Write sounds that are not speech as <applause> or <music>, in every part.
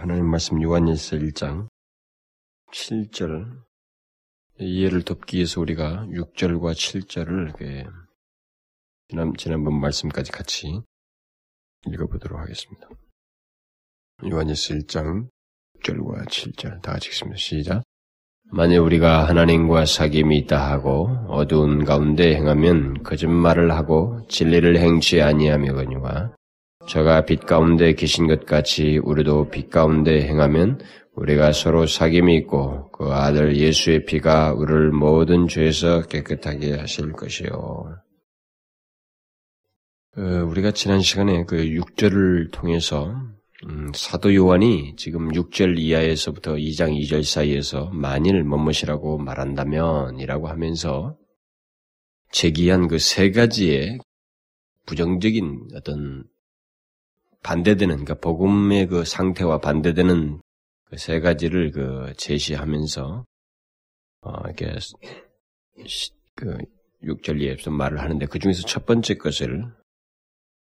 하나님 말씀 요한일서 1장 7절 이해를 돕기 위해서 우리가 6절과 7절을 지난, 지난번 말씀까지 같이 읽어보도록 하겠습니다. 요한일서 1장 6절과 7절 다 같이 읽습니다. 시작. 만일 우리가 하나님과 사귐이 있다 하고 어두운 가운데 행하면 거짓말을 하고 진리를 행치 아니하며거니와 저가 빛 가운데 계신 것 같이 우리도 빛 가운데 행하면 우리가 서로 사귐이 있고 그 아들 예수의 피가 우리를 모든 죄에서 깨끗하게 하실 것이요. 어, 우리가 지난 시간에 그 6절을 통해서 음, 사도 요한이 지금 6절 이하에서부터 2장 2절 사이에서 만일 뭐뭇이라고 말한다면이라고 하면서 제기한 그 세 가지의 부정적인 어떤 반대되는 그러니까 복음의 그 상태와 반대되는 그 세 가지를 그 제시하면서 어, 이렇게 그 6절 이하에서 말을 하는데 그 중에서 첫 번째 것을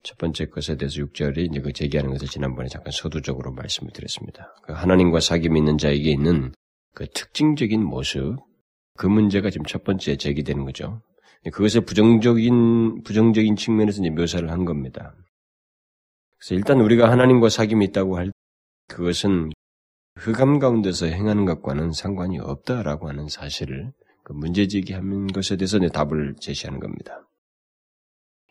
첫 번째 것에 대해서 6절이 이제 그 제기하는 것을 지난번에 잠깐 서두적으로 말씀을 드렸습니다. 그 하나님과 사귐 있는 자에게 있는 그 특징적인 모습, 그 문제가 지금 첫 번째 제기되는 거죠. 그것을 부정적인, 부정적인 측면에서 이제 묘사를 한 겁니다. 그래서 일단 우리가 하나님과 사귐이 있다고 할 그것은 흑암 가운데서 행하는 것과는 상관이 없다라고 하는 사실을 그 문제제기하는 것에 대해서 답을 제시하는 겁니다.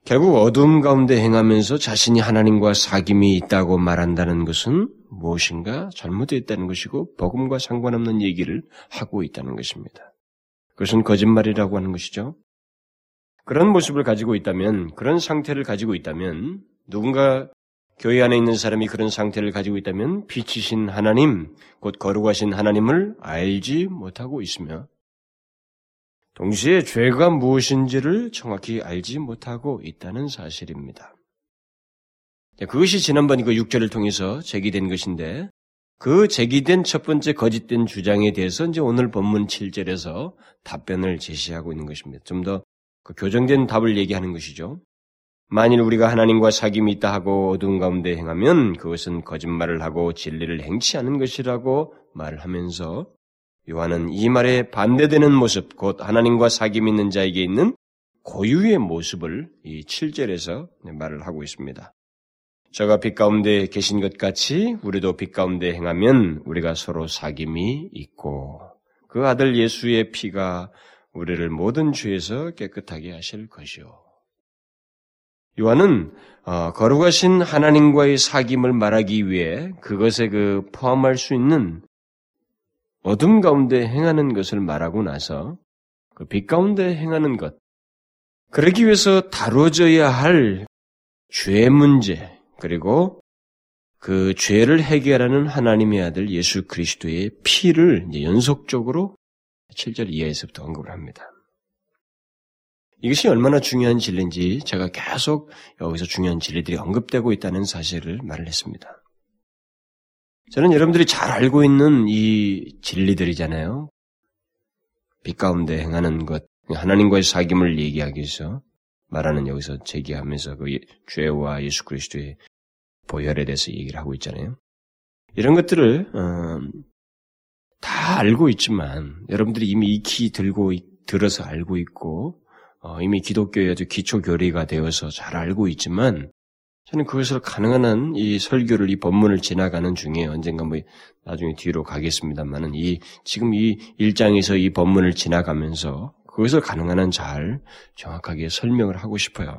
결국 어둠 가운데 행하면서 자신이 하나님과 사귐이 있다고 말한다는 것은 무엇인가 잘못되어 있다는 것이고 복음과 상관없는 얘기를 하고 있다는 것입니다. 그것은 거짓말이라고 하는 것이죠. 그런 모습을 가지고 있다면, 그런 상태를 가지고 있다면, 누군가 교회 안에 있는 사람이 그런 상태를 가지고 있다면 빛이신 하나님, 곧 거룩하신 하나님을 알지 못하고 있으며 동시에 죄가 무엇인지를 정확히 알지 못하고 있다는 사실입니다. 그것이 지난번 그 6절을 통해서 제기된 것인데 그 제기된 첫 번째 거짓된 주장에 대해서 이제 오늘 본문 7절에서 답변을 제시하고 있는 것입니다. 좀더 그 교정된 답을 얘기하는 것이죠. 만일 우리가 하나님과 사귐이 있다 하고 어두운 가운데 행하면 그것은 거짓말을 하고 진리를 행치 않은 것이라고 말을 하면서 요한은 이 말에 반대되는 모습, 곧 하나님과 사귐 있는 자에게 있는 고유의 모습을 이 7절에서 말을 하고 있습니다. 저가 빛 가운데 계신 것 같이 우리도 빛 가운데 행하면 우리가 서로 사귐이 있고 그 아들 예수의 피가 우리를 모든 죄에서 깨끗하게 하실 것이요. 요한은 어, 거룩하신 하나님과의 사귐을 말하기 위해 그것에 그 포함할 수 있는 어둠 가운데 행하는 것을 말하고 나서 그 빛 가운데 행하는 것, 그러기 위해서 다뤄져야 할 죄 문제, 그리고 그 죄를 해결하는 하나님의 아들 예수 그리스도의 피를 연속적으로 7절 이하에서부터 언급을 합니다. 이것이 얼마나 중요한 진리인지 제가 계속 여기서 중요한 진리들이 언급되고 있다는 사실을 말을 했습니다. 저는 여러분들이 잘 알고 있는 이 진리들이잖아요. 빛 가운데 행하는 것, 하나님과의 사귐을 얘기하기 위해서 말하는 여기서 제기하면서 그 예, 죄와 예수 그리스도의 보혈에 대해서 얘기를 하고 있잖아요. 이런 것들을 어, 다 알고 있지만 여러분들이 이미 익히 들고 들어서 알고 있고 어, 이미 기독교의 아주 기초 교리가 되어서 잘 알고 있지만 저는 그것을 가능한 한이 설교를 이 본문을 지나가는 중에 언젠가 뭐 나중에 뒤로 가겠습니다만은 이 지금 이 일장에서 이 본문을 지나가면서 그것을 가능한 한 잘 정확하게 설명을 하고 싶어요.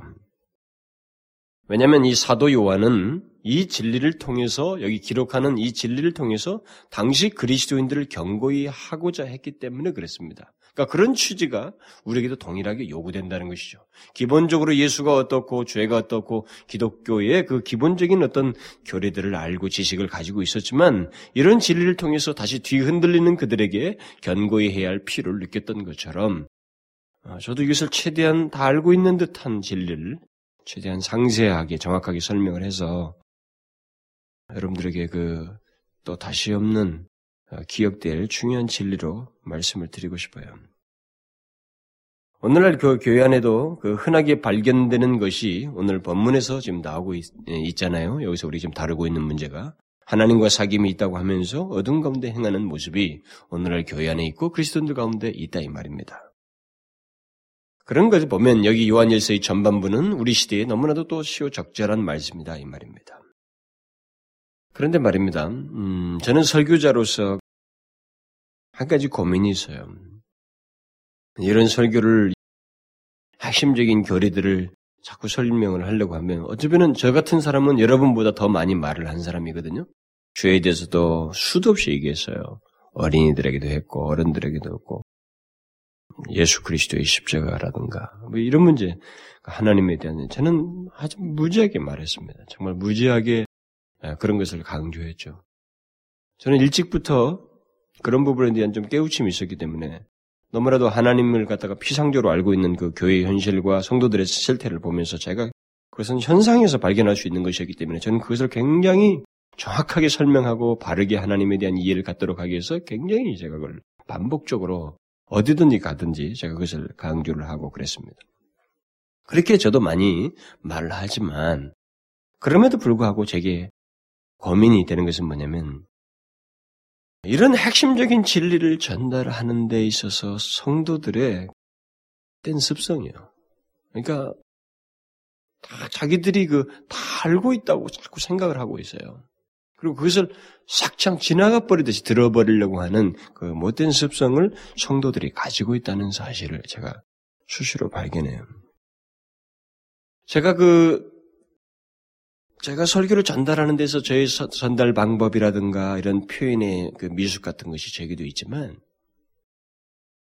왜냐하면 이 사도 요한은 이 진리를 통해서 여기 기록하는 이 진리를 통해서 당시 그리스도인들을 경고히 하고자 했기 때문에 그랬습니다. 그러니까 그런 취지가 우리에게도 동일하게 요구된다는 것이죠. 기본적으로 예수가 어떻고 죄가 어떻고 기독교의 그 기본적인 어떤 교리들을 알고 지식을 가지고 있었지만 이런 진리를 통해서 다시 뒤흔들리는 그들에게 견고히 해야 할 필요를 느꼈던 것처럼 어, 저도 이것을 최대한 다 알고 있는 듯한 진리를 최대한 상세하게 정확하게 설명을 해서 여러분들에게 그 또 다시 없는 어, 기억될 중요한 진리로 말씀을 드리고 싶어요. 오늘날 그 교회 안에도 그 흔하게 발견되는 것이 오늘 본문에서 지금 나오고 있, 잖아요 여기서 우리 지금 다루고 있는 문제가 하나님과 사귐이 있다고 하면서 어둠 가운데 행하는 모습이 오늘날 교회 안에 있고 그리스도인들 가운데 있다 이 말입니다. 그런 것을 보면 여기 요한일서의 전반부는 우리 시대에 너무나도 또 시오 적절한 말씀이다 이 말입니다. 그런데 말입니다. 음, 저는 설교자로서 한 가지 고민이 있어요. 이런 설교를 핵심적인 교리들을 자꾸 설명을 하려고 하면 어쩌면 저 같은 사람은 여러분보다 더 많이 말을 한 사람이거든요. 죄에 대해서도 수도 없이 얘기했어요. 어린이들에게도 했고 어른들에게도 했고 예수 그리스도의 십자가라든가 뭐 이런 문제 하나님에 대한 저는 아주 무지하게 말했습니다. 정말 무지하게 예, 그런 것을 강조했죠. 저는 일찍부터 그런 부분에 대한 좀 깨우침이 있었기 때문에 너무나도 하나님을 갖다가 피상적으로 알고 있는 그 교회의 현실과 성도들의 실태를 보면서 제가 그것은 현상에서 발견할 수 있는 것이었기 때문에 저는 그것을 굉장히 정확하게 설명하고 바르게 하나님에 대한 이해를 갖도록 하기 위해서 굉장히 제가 그걸 반복적으로 어디든지 가든지 제가 그것을 강조를 하고 그랬습니다. 그렇게 저도 많이 말을 하지만 그럼에도 불구하고 제게 고민이 되는 것은 뭐냐면 이런 핵심적인 진리를 전달하는 데 있어서 성도들의 땐 습성이에요. 그러니까 다 자기들이 그 다 알고 있다고 자꾸 생각을 하고 있어요. 그리고 그것을 싹창 지나가 버리듯이 들어버리려고 하는 그 못된 습성을 성도들이 가지고 있다는 사실을 제가 수시로 발견해요. 제가 그 제가 설교를 전달하는 데서 저의 전달 방법이라든가 이런 표현의 그 미숙 같은 것이 제게도 있지만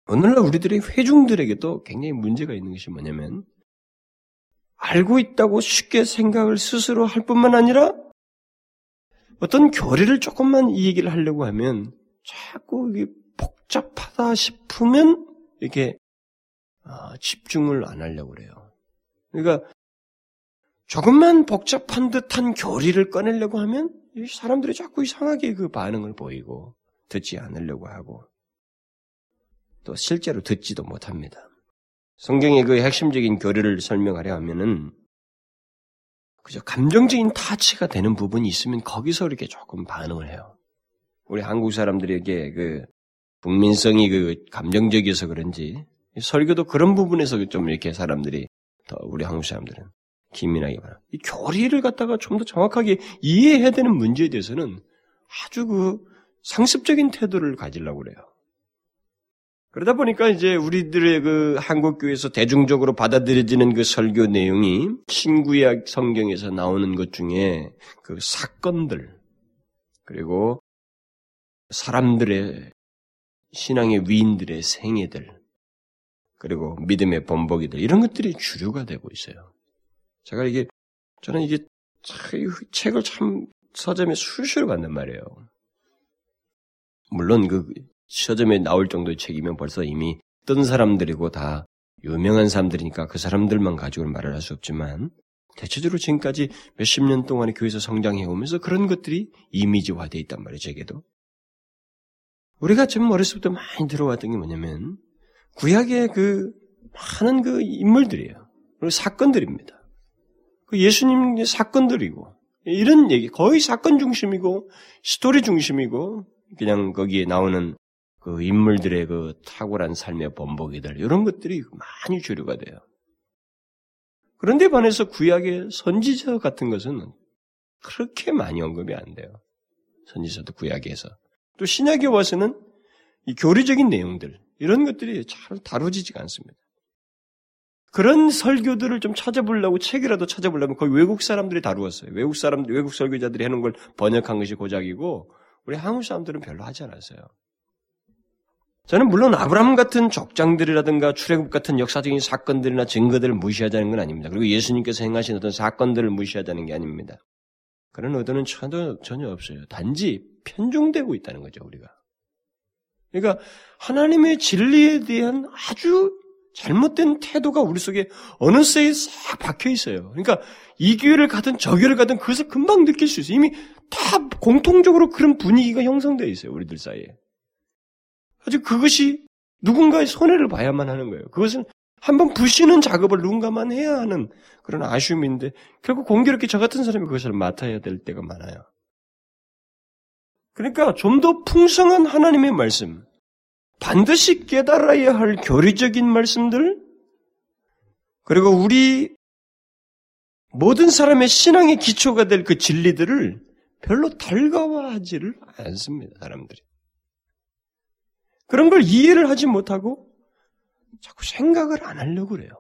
오늘날 우리들의 회중들에게도 굉장히 문제가 있는 것이 뭐냐면 알고 있다고 쉽게 생각을 스스로 할 뿐만 아니라 어떤 교리를 조금만 이 얘기를 하려고 하면 자꾸 이게 복잡하다 싶으면 이렇게 아, 집중을 안 하려고 그래요. 그러니까 조금만 복잡한 듯한 교리를 꺼내려고 하면 사람들이 자꾸 이상하게 그 반응을 보이고 듣지 않으려고 하고 또 실제로 듣지도 못합니다. 성경의 그 핵심적인 교리를 설명하려 하면은 그저 감정적인 타치가 되는 부분이 있으면 거기서 이렇게 조금 반응을 해요. 우리 한국 사람들에게 그 국민성이 그 감정적이어서 그런지 설교도 그런 부분에서 좀 이렇게 사람들이 더 우리 한국 사람들은 기민하게 봐요. 이 교리를 갖다가 좀 더 정확하게 이해해야 되는 문제에 대해서는 아주 그 상습적인 태도를 가지려고 그래요. 그러다 보니까 이제 우리들의 그 한국교회에서 대중적으로 받아들여지는 그 설교 내용이 신구약 성경에서 나오는 것 중에 그 사건들, 그리고 사람들의 신앙의 위인들의 생애들, 그리고 믿음의 본보기들, 이런 것들이 주류가 되고 있어요. 제가 이게, 저는 이게 책을 참 서점에 수시로 받는 말이에요. 물론 그 서점에 나올 정도의 책이면 벌써 이미 뜬 사람들이고 다 유명한 사람들이니까 그 사람들만 가지고 말을 할 수 없지만 대체적으로 지금까지 몇십 년 동안에 교회에서 성장해 오면서 그런 것들이 이미지화되어 있단 말이에요, 제게도. 우리가 좀 어렸을 때 많이 들어왔던 게 뭐냐면 구약의 그 많은 그 인물들이에요. 그리고 사건들입니다. 그 예수님 사건들이고 이런 얘기 거의 사건 중심이고 스토리 중심이고 그냥 거기에 나오는 그 인물들의 그 탁월한 삶의 본보기들 이런 것들이 많이 주류가 돼요. 그런데 반해서 구약의 선지자 같은 것은 그렇게 많이 언급이 안 돼요. 선지자도 구약에서 또 신약에 와서는 이 교리적인 내용들 이런 것들이 잘 다루지지가 않습니다. 그런 설교들을 좀 찾아보려고 책이라도 찾아보려면 거의 외국 사람들이 다루었어요. 외국 사람, 외국 설교자들이 하는 걸 번역한 것이 고작이고, 우리 한국 사람들은 별로 하지 않았어요. 저는 물론 아브라함 같은 족장들이라든가 출애굽 같은 역사적인 사건들이나 증거들을 무시하자는 건 아닙니다. 그리고 예수님께서 행하신 어떤 사건들을 무시하자는 게 아닙니다. 그런 의도는 전혀, 전혀 없어요. 단지 편중되고 있다는 거죠, 우리가. 그러니까 하나님의 진리에 대한 아주 잘못된 태도가 우리 속에 어느새에 싹 박혀 있어요. 그러니까 이 교회를 가든 저 교회를 가든 그것을 금방 느낄 수 있어요. 이미 다 공통적으로 그런 분위기가 형성되어 있어요. 우리들 사이에. 아주 그것이 누군가의 손해를 봐야만 하는 거예요. 그것은 한번 부시는 작업을 누군가만 해야 하는 그런 아쉬움인데 결국 공교롭게 저 같은 사람이 그것을 맡아야 될 때가 많아요. 그러니까 좀 더 풍성한 하나님의 말씀, 반드시 깨달아야 할 교리적인 말씀들, 그리고 우리 모든 사람의 신앙의 기초가 될 그 진리들을 별로 달가워하지를 않습니다, 사람들이. 그런 걸 이해를 하지 못하고 자꾸 생각을 안 하려고 그래요.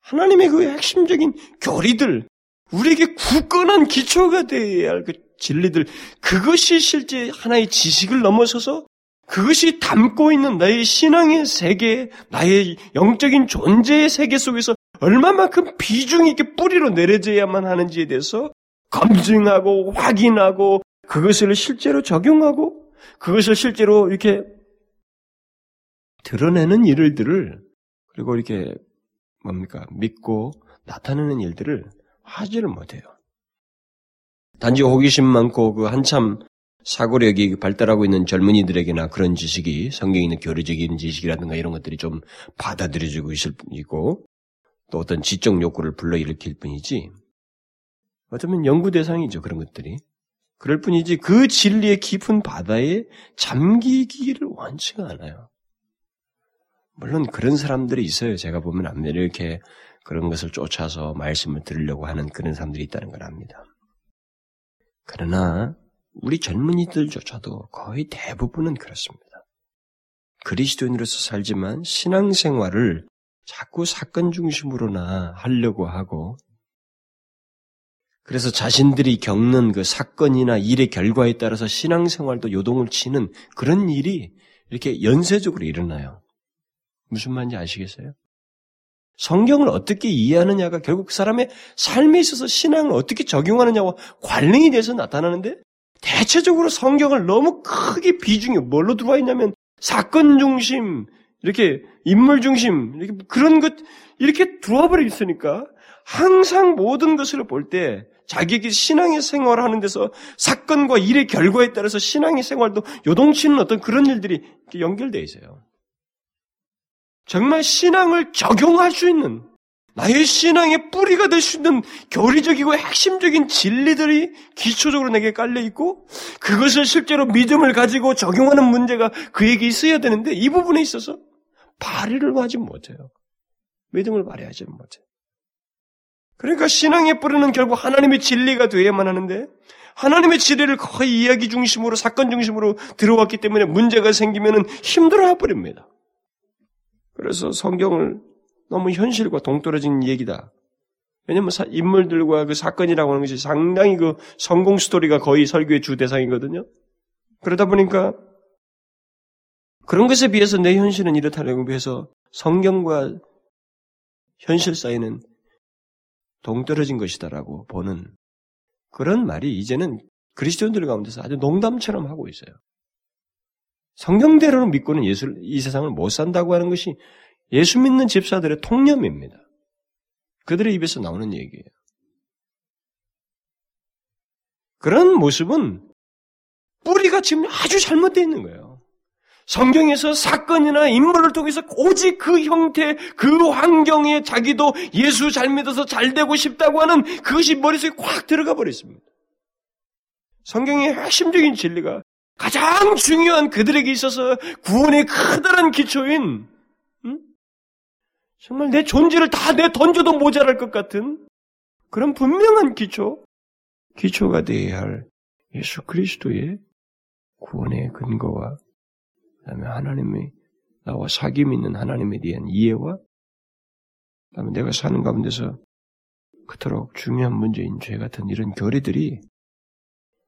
하나님의 그 핵심적인 교리들, 우리에게 굳건한 기초가 되어야 할 그 진리들, 그것이 실제 하나의 지식을 넘어서서 그것이 담고 있는 나의 신앙의 세계, 나의 영적인 존재의 세계 속에서 얼마만큼 비중 있게 뿌리로 내려져야만 하는지에 대해서 검증하고 확인하고 그것을 실제로 적용하고 그것을 실제로 이렇게 드러내는 일들을 그리고 이렇게 뭡니까 믿고 나타내는 일들을 하지를 못해요. 단지 호기심 많고 그 한참 사고력이 발달하고 있는 젊은이들에게나 그런 지식이 성경에 있는 교리적인 지식이라든가 이런 것들이 좀 받아들여지고 있을 뿐이고 또 어떤 지적 욕구를 불러일으킬 뿐이지 어쩌면 연구 대상이죠 그런 것들이 그럴 뿐이지 그 진리의 깊은 바다에 잠기기를 원치가 않아요. 물론 그런 사람들이 있어요. 제가 보면 앞면 이렇게 그런 것을 쫓아서 말씀을 들으려고 하는 그런 사람들이 있다는 걸 압니다. 그러나 우리 젊은이들조차도 거의 대부분은 그렇습니다. 그리스도인으로서 살지만 신앙생활을 자꾸 사건 중심으로나 하려고 하고 그래서 자신들이 겪는 그 사건이나 일의 결과에 따라서 신앙생활도 요동을 치는 그런 일이 이렇게 연쇄적으로 일어나요. 무슨 말인지 아시겠어요? 성경을 어떻게 이해하느냐가 결국 그 사람의 삶에 있어서 신앙을 어떻게 적용하느냐와 관련이 돼서 나타나는데 대체적으로 성경을 너무 크게 비중이 뭘로 들어와 있냐면 사건 중심, 이렇게 인물 중심, 이렇게 그런 것, 이렇게 들어와 버려 있으니까 항상 모든 것을 볼 때 자기에게 신앙의 생활을 하는 데서 사건과 일의 결과에 따라서 신앙의 생활도 요동치는 어떤 그런 일들이 연결되어 있어요. 정말 신앙을 적용할 수 있는 나의 신앙의 뿌리가 될 수 있는 교리적이고 핵심적인 진리들이 기초적으로 내게 깔려 있고 그것을 실제로 믿음을 가지고 적용하는 문제가 그에게 있어야 되는데 이 부분에 있어서 발휘를 하지 못해요. 믿음을 발휘하지 못해요. 그러니까 신앙의 뿌리는 결국 하나님의 진리가 되어야만 하는데 하나님의 진리를 거의 이야기 중심으로 사건 중심으로 들어왔기 때문에 문제가 생기면 힘들어 버립니다. 그래서 성경을 너무 현실과 동떨어진 얘기다. 왜냐면 하 인물들과 그 사건이라고 하는 것이 상당히 그 성공 스토리가 거의 설교의 주 대상이거든요. 그러다 보니까 그런 것에 비해서 내 현실은 이렇다라고 해서 성경과 현실 사이는 동떨어진 것이다라고 보는 그런 말이 이제는 그리스도인들 가운데서 아주 농담처럼 하고 있어요. 성경대로 믿고는 예수, 이 세상을 못 산다고 하는 것이 예수 믿는 집사들의 통념입니다. 그들의 입에서 나오는 얘기예요. 그런 모습은 뿌리가 지금 아주 잘못되어 있는 거예요. 성경에서 사건이나 인물을 통해서 오직 그 형태, 그 환경에 자기도 예수 잘 믿어서 잘 되고 싶다고 하는 그것이 머릿속에 꽉 들어가 버렸습니다. 성경의 핵심적인 진리가 가장 중요한 그들에게 있어서 구원의 커다란 기초인 음? 정말 내 존재를 다 내 던져도 모자랄 것 같은 그런 분명한 기초, 기초가 되어야 할 예수 그리스도의 구원의 근거와 그다음에 하나님의 나와 사귐 있는 하나님에 대한 이해와 그다음에 내가 사는 가운데서 그토록 중요한 문제인 죄 같은 이런 결의들이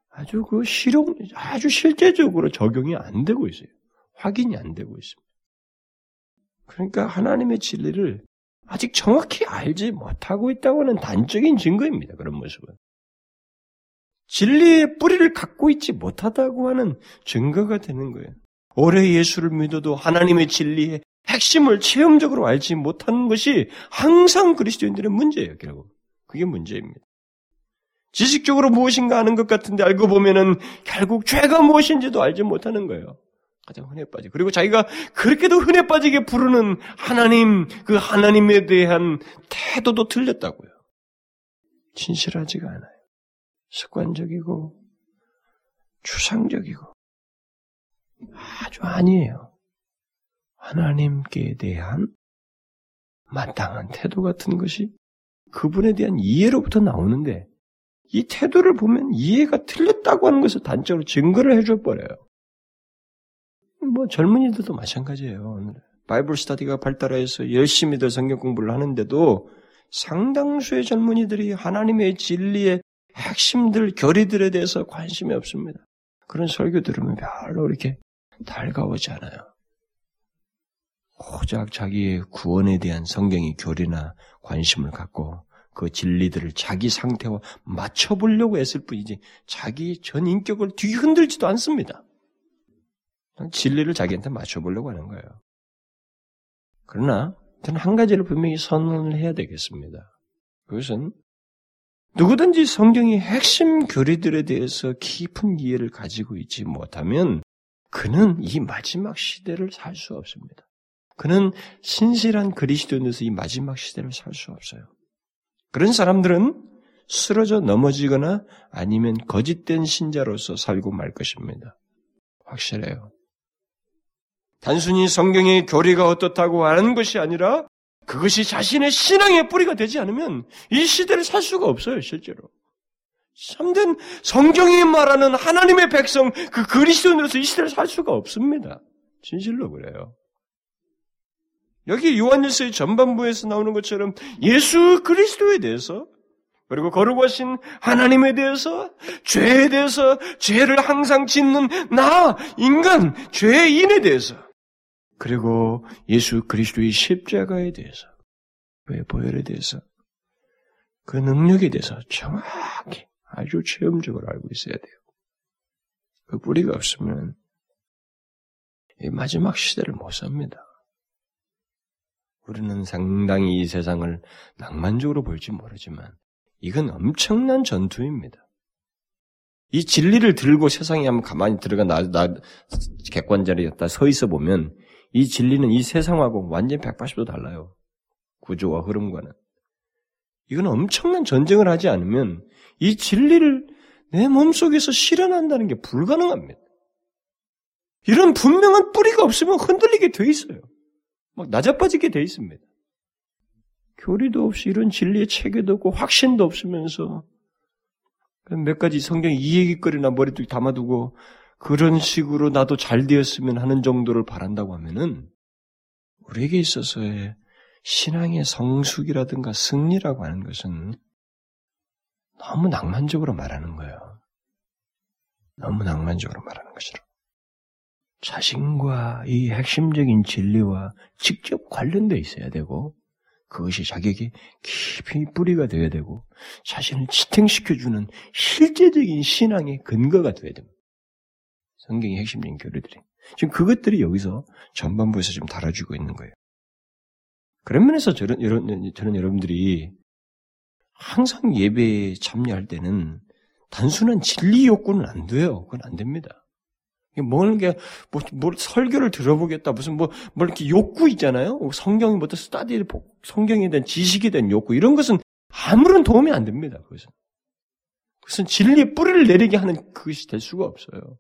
아주 그 실용, 아주 실제적으로 적용이 안 되고 있어요. 확인이 안 되고 있습니다. 그러니까 하나님의 진리를 아직 정확히 알지 못하고 있다고 하는 단적인 증거입니다. 그런 모습은. 진리의 뿌리를 갖고 있지 못하다고 하는 증거가 되는 거예요. 오래 예수를 믿어도 하나님의 진리의 핵심을 체험적으로 알지 못하는 것이 항상 그리스도인들의 문제예요, 결국. 그게 문제입니다. 지식적으로 무엇인가 아는 것 같은데 알고 보면은 결국 죄가 무엇인지도 알지 못하는 거예요. 가장 흔해 빠지. 그리고 자기가 그렇게도 흔해 빠지게 부르는 하나님, 그 하나님에 대한 태도도 틀렸다고요. 진실하지가 않아요. 습관적이고, 추상적이고 아주 아니에요. 하나님께 대한 마땅한 태도 같은 것이 그분에 대한 이해로부터 나오는데 이 태도를 보면 이해가 틀렸다고 하는 것을 단적으로 증거를 해줘 버려요. 뭐 젊은이들도 마찬가지예요. 바이블 스타디가 발달해서 열심히들 성경 공부를 하는데도 상당수의 젊은이들이 하나님의 진리의 핵심들, 결의들에 대해서 관심이 없습니다. 그런 설교 들으면 별로 이렇게 달가오지 않아요. 고작 자기의 구원에 대한 성경의 교리나 관심을 갖고 그 진리들을 자기 상태와 맞춰보려고 했을 뿐이지 자기 전 인격을 뒤흔들지도 않습니다. 진리를 자기한테 맞춰보려고 하는 거예요. 그러나 저는 한 가지를 분명히 선언을 해야 되겠습니다. 그것은 누구든지 성경의 핵심 교리들에 대해서 깊은 이해를 가지고 있지 못하면 그는 이 마지막 시대를 살 수 없습니다. 그는 신실한 그리스도인으로서 이 마지막 시대를 살 수 없어요. 그런 사람들은 쓰러져 넘어지거나 아니면 거짓된 신자로서 살고 말 것입니다. 확실해요. 단순히 성경의 교리가 어떻다고 하는 것이 아니라 그것이 자신의 신앙의 뿌리가 되지 않으면 이 시대를 살 수가 없어요, 실제로. 참된 성경이 말하는 하나님의 백성, 그 그리스도인으로서 이 시대를 살 수가 없습니다. 진실로 그래요. 여기 요한일서의 전반부에서 나오는 것처럼 예수 그리스도에 대해서 그리고 거룩하신 하나님에 대해서 죄에 대해서 죄를 항상 짓는 나 인간 죄인에 대해서 그리고 예수 그리스도의 십자가에 대해서 그의 보혈에 대해서 그 능력에 대해서 정확히 아주 체험적으로 알고 있어야 돼요. 그 뿌리가 없으면 마지막 시대를 못 삽니다. 우리는 상당히 이 세상을 낭만적으로 볼지 모르지만 이건 엄청난 전투입니다. 이 진리를 들고 세상에 가만히 들어가 나, 나 객관 자리에 다 서 있어 보면 이 진리는 이 세상하고 완전히 180도 달라요. 구조와 흐름과는. 이건 엄청난 전쟁을 하지 않으면 이 진리를 내 몸속에서 실현한다는 게 불가능합니다. 이런 분명한 뿌리가 없으면 흔들리게 돼 있어요. 막 낮아빠지게 돼 있습니다. 교리도 없이 이런 진리의 체계도 없고 확신도 없으면서 몇 가지 성경 이야기거리나 머리도 담아두고 그런 식으로 나도 잘 되었으면 하는 정도를 바란다고 하면은 우리에게 있어서의 신앙의 성숙이라든가 승리라고 하는 것은 너무 낭만적으로 말하는 거예요. 너무 낭만적으로 말하는 것이라. 자신과 이 핵심적인 진리와 직접 관련돼 있어야 되고 그것이 자격이 깊이 뿌리가 되어야 되고 자신을 지탱시켜주는 실제적인 신앙의 근거가 되어야 됩니다. 성경의 핵심적인 교리들이. 지금 그것들이 여기서 전반부에서 좀 달아주고 있는 거예요. 그런 면에서 저는, 저는 여러분들이 항상 예배에 참여할 때는 단순한 진리 욕구는 안 돼요. 그건 안 됩니다. 뭘, 게, 뭐, 뭘 설교를 들어보겠다. 무슨 뭐, 뭘 이렇게 욕구 있잖아요. 성경이 뭐든 스타디, 성경에 대한 지식에 대한 욕구. 이런 것은 아무런 도움이 안 됩니다. 그것은. 그것은 진리의 뿌리를 내리게 하는 그것이 될 수가 없어요.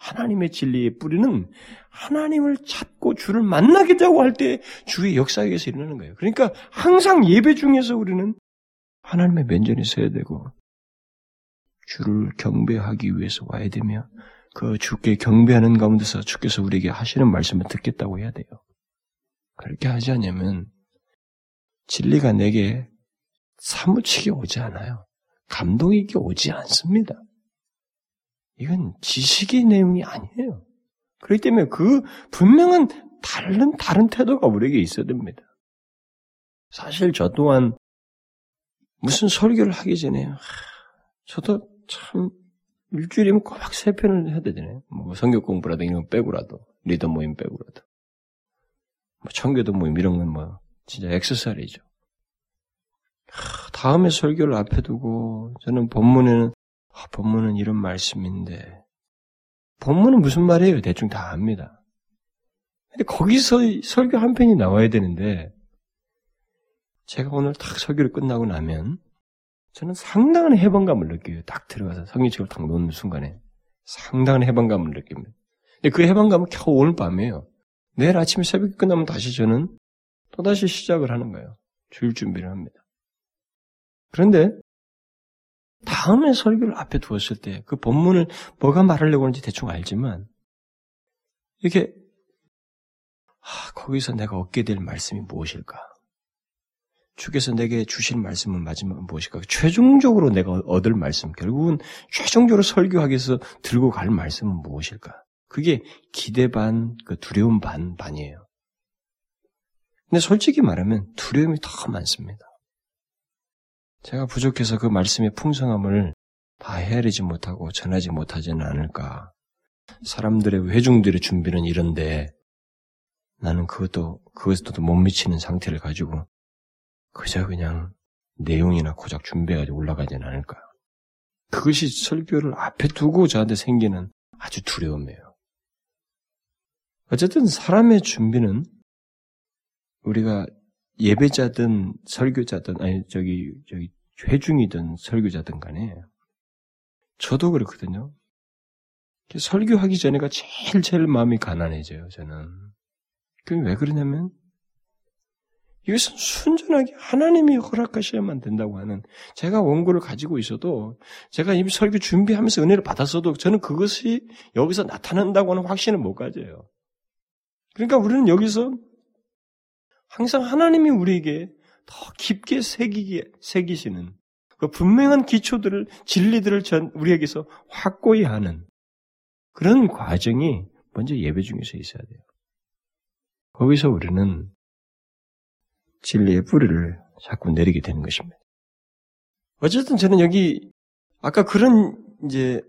하나님의 진리의 뿌리는 하나님을 찾고 주를 만나겠다고 할 때 주의 역사에 의해서 일어나는 거예요. 그러니까 항상 예배 중에서 우리는 하나님의 면전에 서야 되고 주를 경배하기 위해서 와야 되며 그 주께 경배하는 가운데서 주께서 우리에게 하시는 말씀을 듣겠다고 해야 돼요. 그렇게 하지 않으면 진리가 내게 사무치게 오지 않아요. 감동 있게 오지 않습니다. 이건 지식의 내용이 아니에요. 그렇기 때문에 그 분명한 다른 다른 태도가 우리에게 있어야 됩니다. 사실 저 또한 무슨 설교를 하기 전에 하, 저도 참 일주일이면 꼭세 편을 해야 되잖아요. 뭐 성경 공부라도 이런 거 빼고라도 리더 모임 빼고라도 뭐 청교도 모임 이런 건 뭐 진짜 엑스살이죠. 다음에 설교를 앞에 두고 저는 본문에는 아, 본문은 이런 말씀인데 본문은 무슨 말이에요? 대충 다 압니다. 근데 거기서 설교 한 편이 나와야 되는데 제가 오늘 딱 설교를 끝나고 나면 저는 상당한 해방감을 느껴요. 딱 들어가서 성경책을 딱 놓는 순간에 상당한 해방감을 느낍니다. 근데 그 해방감은 겨우 오늘 밤이에요. 내일 아침에 새벽에 끝나면 다시 저는 또다시 시작을 하는 거예요. 주일 준비를 합니다. 그런데 다음에 설교를 앞에 두었을 때 그 본문을 뭐가 말하려고 하는지 대충 알지만 이렇게 아, 거기서 내가 얻게 될 말씀이 무엇일까? 주께서 내게 주실 말씀은 마지막 무엇일까? 최종적으로 내가 얻을 말씀, 결국은 최종적으로 설교하기 위해서 들고 갈 말씀은 무엇일까? 그게 기대 반, 그 두려움 반, 반이에요. 근데 솔직히 말하면 두려움이 더 많습니다. 제가 부족해서 그 말씀의 풍성함을 다 헤아리지 못하고 전하지 못하지는 않을까. 사람들의 회중들의 준비는 이런데 나는 그것도 그것도 못 미치는 상태를 가지고 그저 그냥 내용이나 고작 준비해가지고 올라가지는 않을까. 그것이 설교를 앞에 두고 저한테 생기는 아주 두려움이에요. 어쨌든 사람의 준비는 우리가 예배자든 설교자든 아니 저기 저기 회중이든 설교자든 간에 저도 그렇거든요. 설교하기 전에가 제일 제일 마음이 가난해져요. 저는. 그게 왜 그러냐면 이것은 순전하게 하나님이 허락하셔야만 된다고 하는 제가 원고를 가지고 있어도 제가 이미 설교 준비하면서 은혜를 받았어도 저는 그것이 여기서 나타난다고 하는 확신을 못 가져요. 그러니까 우리는 여기서 항상 하나님이 우리에게 더 깊게 새기게, 새기시는 그 분명한 기초들을, 진리들을 전, 우리에게서 확고히 하는 그런 과정이 먼저 예배 중에서 있어야 돼요. 거기서 우리는 진리의 뿌리를 자꾸 내리게 되는 것입니다. 어쨌든 저는 여기 아까 그런 이제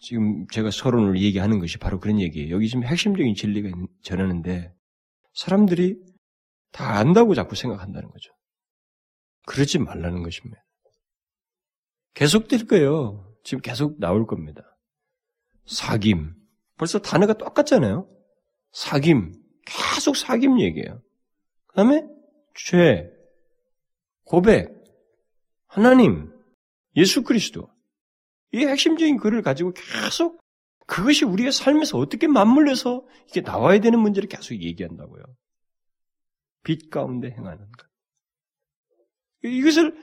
지금 제가 서론을 얘기하는 것이 바로 그런 얘기예요. 여기 지금 핵심적인 진리가 전하는데 사람들이 다 안다고 자꾸 생각한다는 거죠. 그러지 말라는 것입니다. 계속 될 거예요. 지금 계속 나올 겁니다. 사김. 벌써 단어가 똑같잖아요. 사김. 계속 사김 얘기예요. 그 다음에 죄, 고백, 하나님, 예수 그리스도. 이 핵심적인 글을 가지고 계속 그것이 우리의 삶에서 어떻게 맞물려서 이게 나와야 되는 문제를 계속 얘기한다고요. 빛 가운데 행하는 것. 이것을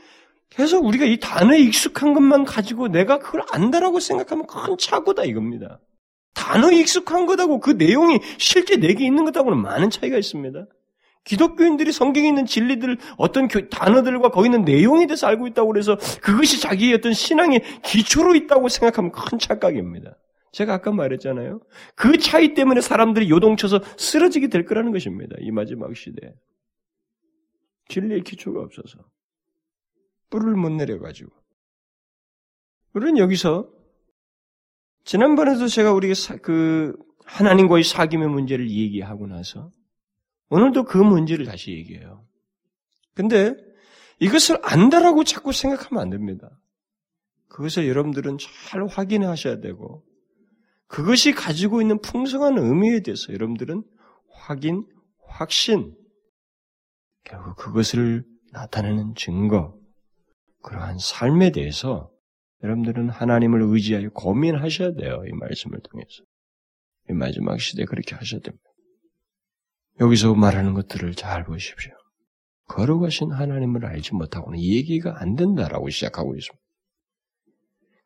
계속 우리가 이 단어에 익숙한 것만 가지고 내가 그걸 안다라고 생각하면 큰 착오다 이겁니다. 단어에 익숙한 것하고 그 내용이 실제 내게 있는 것하고는 많은 차이가 있습니다. 기독교인들이 성경에 있는 진리들 어떤 단어들과 거기 있는 내용에 대해서 알고 있다고 그래서 그것이 자기의 어떤 신앙의 기초로 있다고 생각하면 큰 착각입니다. 제가 아까 말했잖아요. 그 차이 때문에 사람들이 요동쳐서 쓰러지게 될 거라는 것입니다. 이 마지막 시대에. 진리의 기초가 없어서. 뿔을 못 내려가지고. 우리는 여기서 지난번에도 제가 우리가 그 하나님과의 사귐의 문제를 얘기하고 나서 오늘도 그 문제를 다시 얘기해요. 근데 이것을 안다라고 자꾸 생각하면 안 됩니다. 그것을 여러분들은 잘 확인하셔야 되고 그것이 가지고 있는 풍성한 의미에 대해서 여러분들은 확인, 확신, 결국 그것을 나타내는 증거, 그러한 삶에 대해서 여러분들은 하나님을 의지하여 고민하셔야 돼요. 이 말씀을 통해서. 이 마지막 시대에 그렇게 하셔야 됩니다. 여기서 말하는 것들을 잘 보십시오. 걸어가신 하나님을 알지 못하고는 얘기가 안 된다라고 시작하고 있습니다.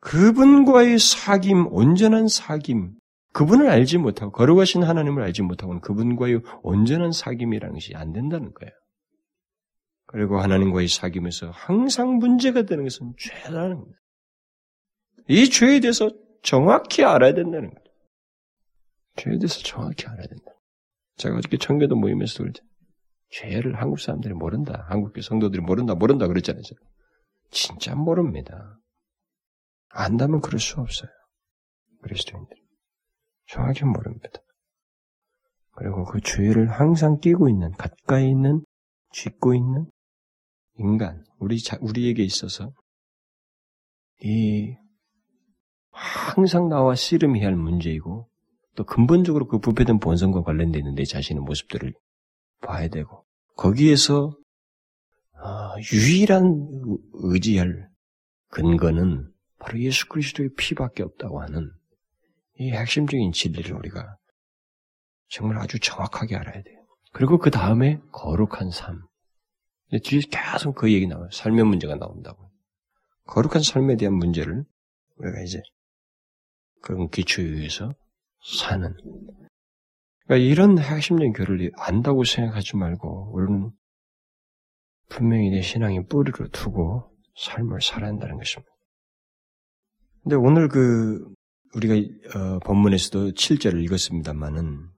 그분과의 사귐, 온전한 사귐, 그분을 알지 못하고 걸어가신 하나님을 알지 못하고는 그분과의 온전한 사귐이라는 것이 안 된다는 거예요. 그리고 하나님과의 사귐에서 항상 문제가 되는 것은 죄라는 겁니다. 이 죄에 대해서 정확히 알아야 된다는 거죠. 죄에 대해서 정확히 알아야 된다. 제가 어저께 청교도 모임에서 그랬죠. 죄를 한국 사람들이 모른다. 한국교 성도들이 모른다, 모른다 그랬잖아요. 진짜 모릅니다. 안다면 그럴 수 없어요. 그리스도인들. 정확히 모릅니다. 그리고 그 주의를 항상 끼고 있는, 가까이 있는, 쥐고 있는 인간, 우리, 자, 우리에게 있어서 이 항상 나와 씨름해야 할 문제이고 또 근본적으로 그 부패된 본성과 관련되어 있는 내 자신의 모습들을 봐야 되고 거기에서 어, 유일한 의지할 근거는 바로 예수 그리스도의 피밖에 없다고 하는 이 핵심적인 진리를 우리가 정말 아주 정확하게 알아야 돼요. 그리고 그 다음에 거룩한 삶. 뒤에 계속 그 얘기 나와요. 삶의 문제가 나온다고. 거룩한 삶에 대한 문제를 우리가 이제 그런 기초에 의해서 사는. 그러니까 이런 핵심적인 교를 안다고 생각하지 말고 우리는 분명히 내 신앙의 뿌리로 두고 삶을 살아야 한다는 것입니다. 근데 오늘 그 우리가 어, 본문에서도 7절을 읽었습니다만은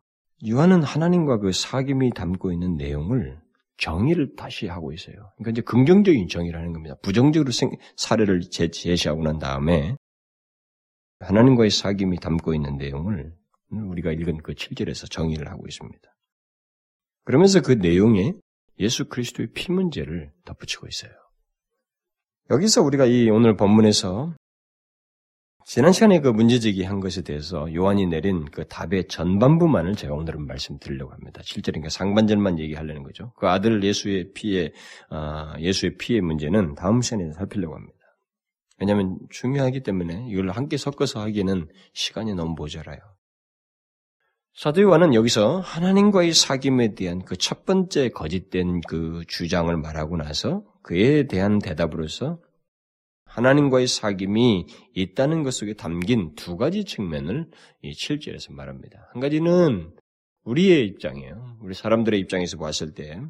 유한은 하나님과 그 사귐이 담고 있는 내용을 정의를 다시 하고 있어요. 그러니까 이제 긍정적인 정의라는 겁니다. 부정적으로 생, 사례를 제시하고 난 다음에 하나님과의 사귐이 담고 있는 내용을 우리가 읽은 그 7절에서 정의를 하고 있습니다. 그러면서 그 내용에 예수 그리스도의 피 문제를 덧붙이고 있어요. 여기서 우리가 이 오늘 본문에서 지난 시간에 그 문제제기 한 것에 대해서 요한이 내린 그 답의 전반부만을 제가 오늘은 말씀드리려고 합니다. 실제로 상반절만 얘기하려는 거죠. 그 아들 예수의 피해, 아, 예수의 피해 문제는 다음 시간에 살피려고 합니다. 왜냐하면 중요하기 때문에 이걸 함께 섞어서 하기에는 시간이 너무 모자라요. 사도 요한은 여기서 하나님과의 사귐에 대한 그 첫 번째 거짓된 그 주장을 말하고 나서 그에 대한 대답으로서 하나님과의 사귐이 있다는 것 속에 담긴 두 가지 측면을 이 7절에서 말합니다. 한 가지는 우리의 입장이에요. 우리 사람들의 입장에서 봤을 때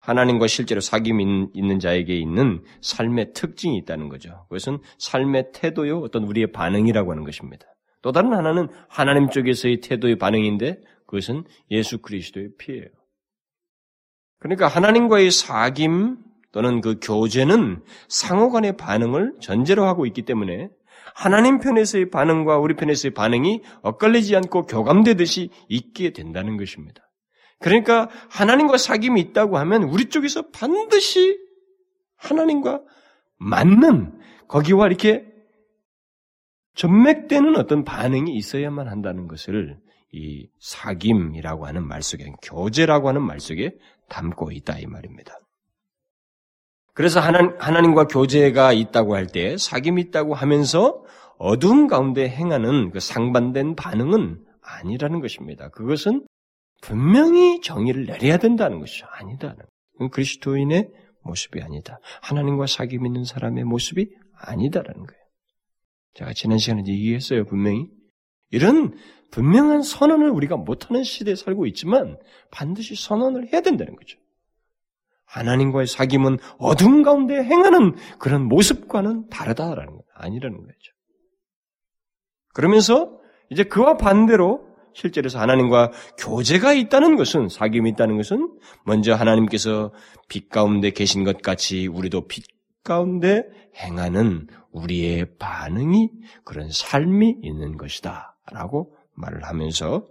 하나님과 실제로 사귐이 있는 자에게 있는 삶의 특징이 있다는 거죠. 그것은 삶의 태도요, 어떤 우리의 반응이라고 하는 것입니다. 또 다른 하나는 하나님 쪽에서의 태도의 반응인데 그것은 예수 그리스도의 피예요. 그러니까 하나님과의 사귐 또는 그 교제는 상호 간의 반응을 전제로 하고 있기 때문에 하나님 편에서의 반응과 우리 편에서의 반응이 엇갈리지 않고 교감되듯이 있게 된다는 것입니다. 그러니까 하나님과 사귐이 있다고 하면 우리 쪽에서 반드시 하나님과 맞는 거기와 이렇게 전맥되는 어떤 반응이 있어야만 한다는 것을 이 사귐이라고 하는 말 속에 교제라고 하는 말 속에 담고 있다 이 말입니다. 그래서 하나님, 하나님과 교제가 있다고 할 때 사귐이 있다고 하면서 어두움 가운데 행하는 그 상반된 반응은 아니라는 것입니다. 그것은 분명히 정의를 내려야 된다는 것이 아니다는 그리스도인의 모습이 아니다. 하나님과 사귐 있는 사람의 모습이 아니다라는 거예요. 제가 지난 시간에 얘기했어요, 분명히. 이런 분명한 선언을 우리가 못하는 시대에 살고 있지만 반드시 선언을 해야 된다는 거죠. 하나님과의 사귐은 어둠 가운데 행하는 그런 모습과는 다르다라는 거 아니라는 거죠. 그러면서 이제 그와 반대로 실제로서 하나님과 교제가 있다는 것은 사귐이 있다는 것은 먼저 하나님께서 빛 가운데 계신 것 같이 우리도 빛 가운데 행하는 우리의 반응이 그런 삶이 있는 것이다라고 말을 하면서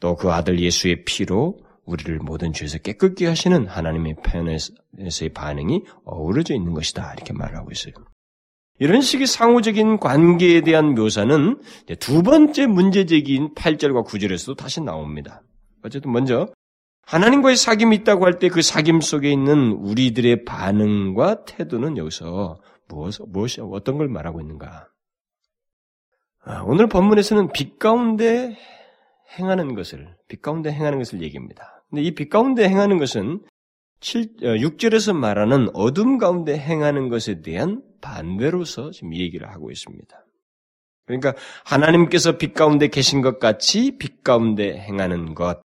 또 그 아들 예수의 피로 우리를 모든 죄에서 깨끗게 하시는 하나님의 편에서의 반응이 어우러져 있는 것이다. 이렇게 말하고 있어요. 이런 식의 상호적인 관계에 대한 묘사는 두 번째 문제제기인 8절과 9절에서도 다시 나옵니다. 어쨌든 먼저 하나님과의 사귐이 있다고 할 때 그 사귐 속에 있는 우리들의 반응과 태도는 여기서 무엇, 무엇이, 어떤 걸 말하고 있는가? 아, 오늘 본문에서는 빛 가운데 행하는 것을, 빛 가운데 행하는 것을 얘기합니다. 근데 이 빛 가운데 행하는 것은 7, 6절에서 어, 말하는 어둠 가운데 행하는 것에 대한 반대로서 지금 얘기를 하고 있습니다. 그러니까 하나님께서 빛 가운데 계신 것 같이 빛 가운데 행하는 것.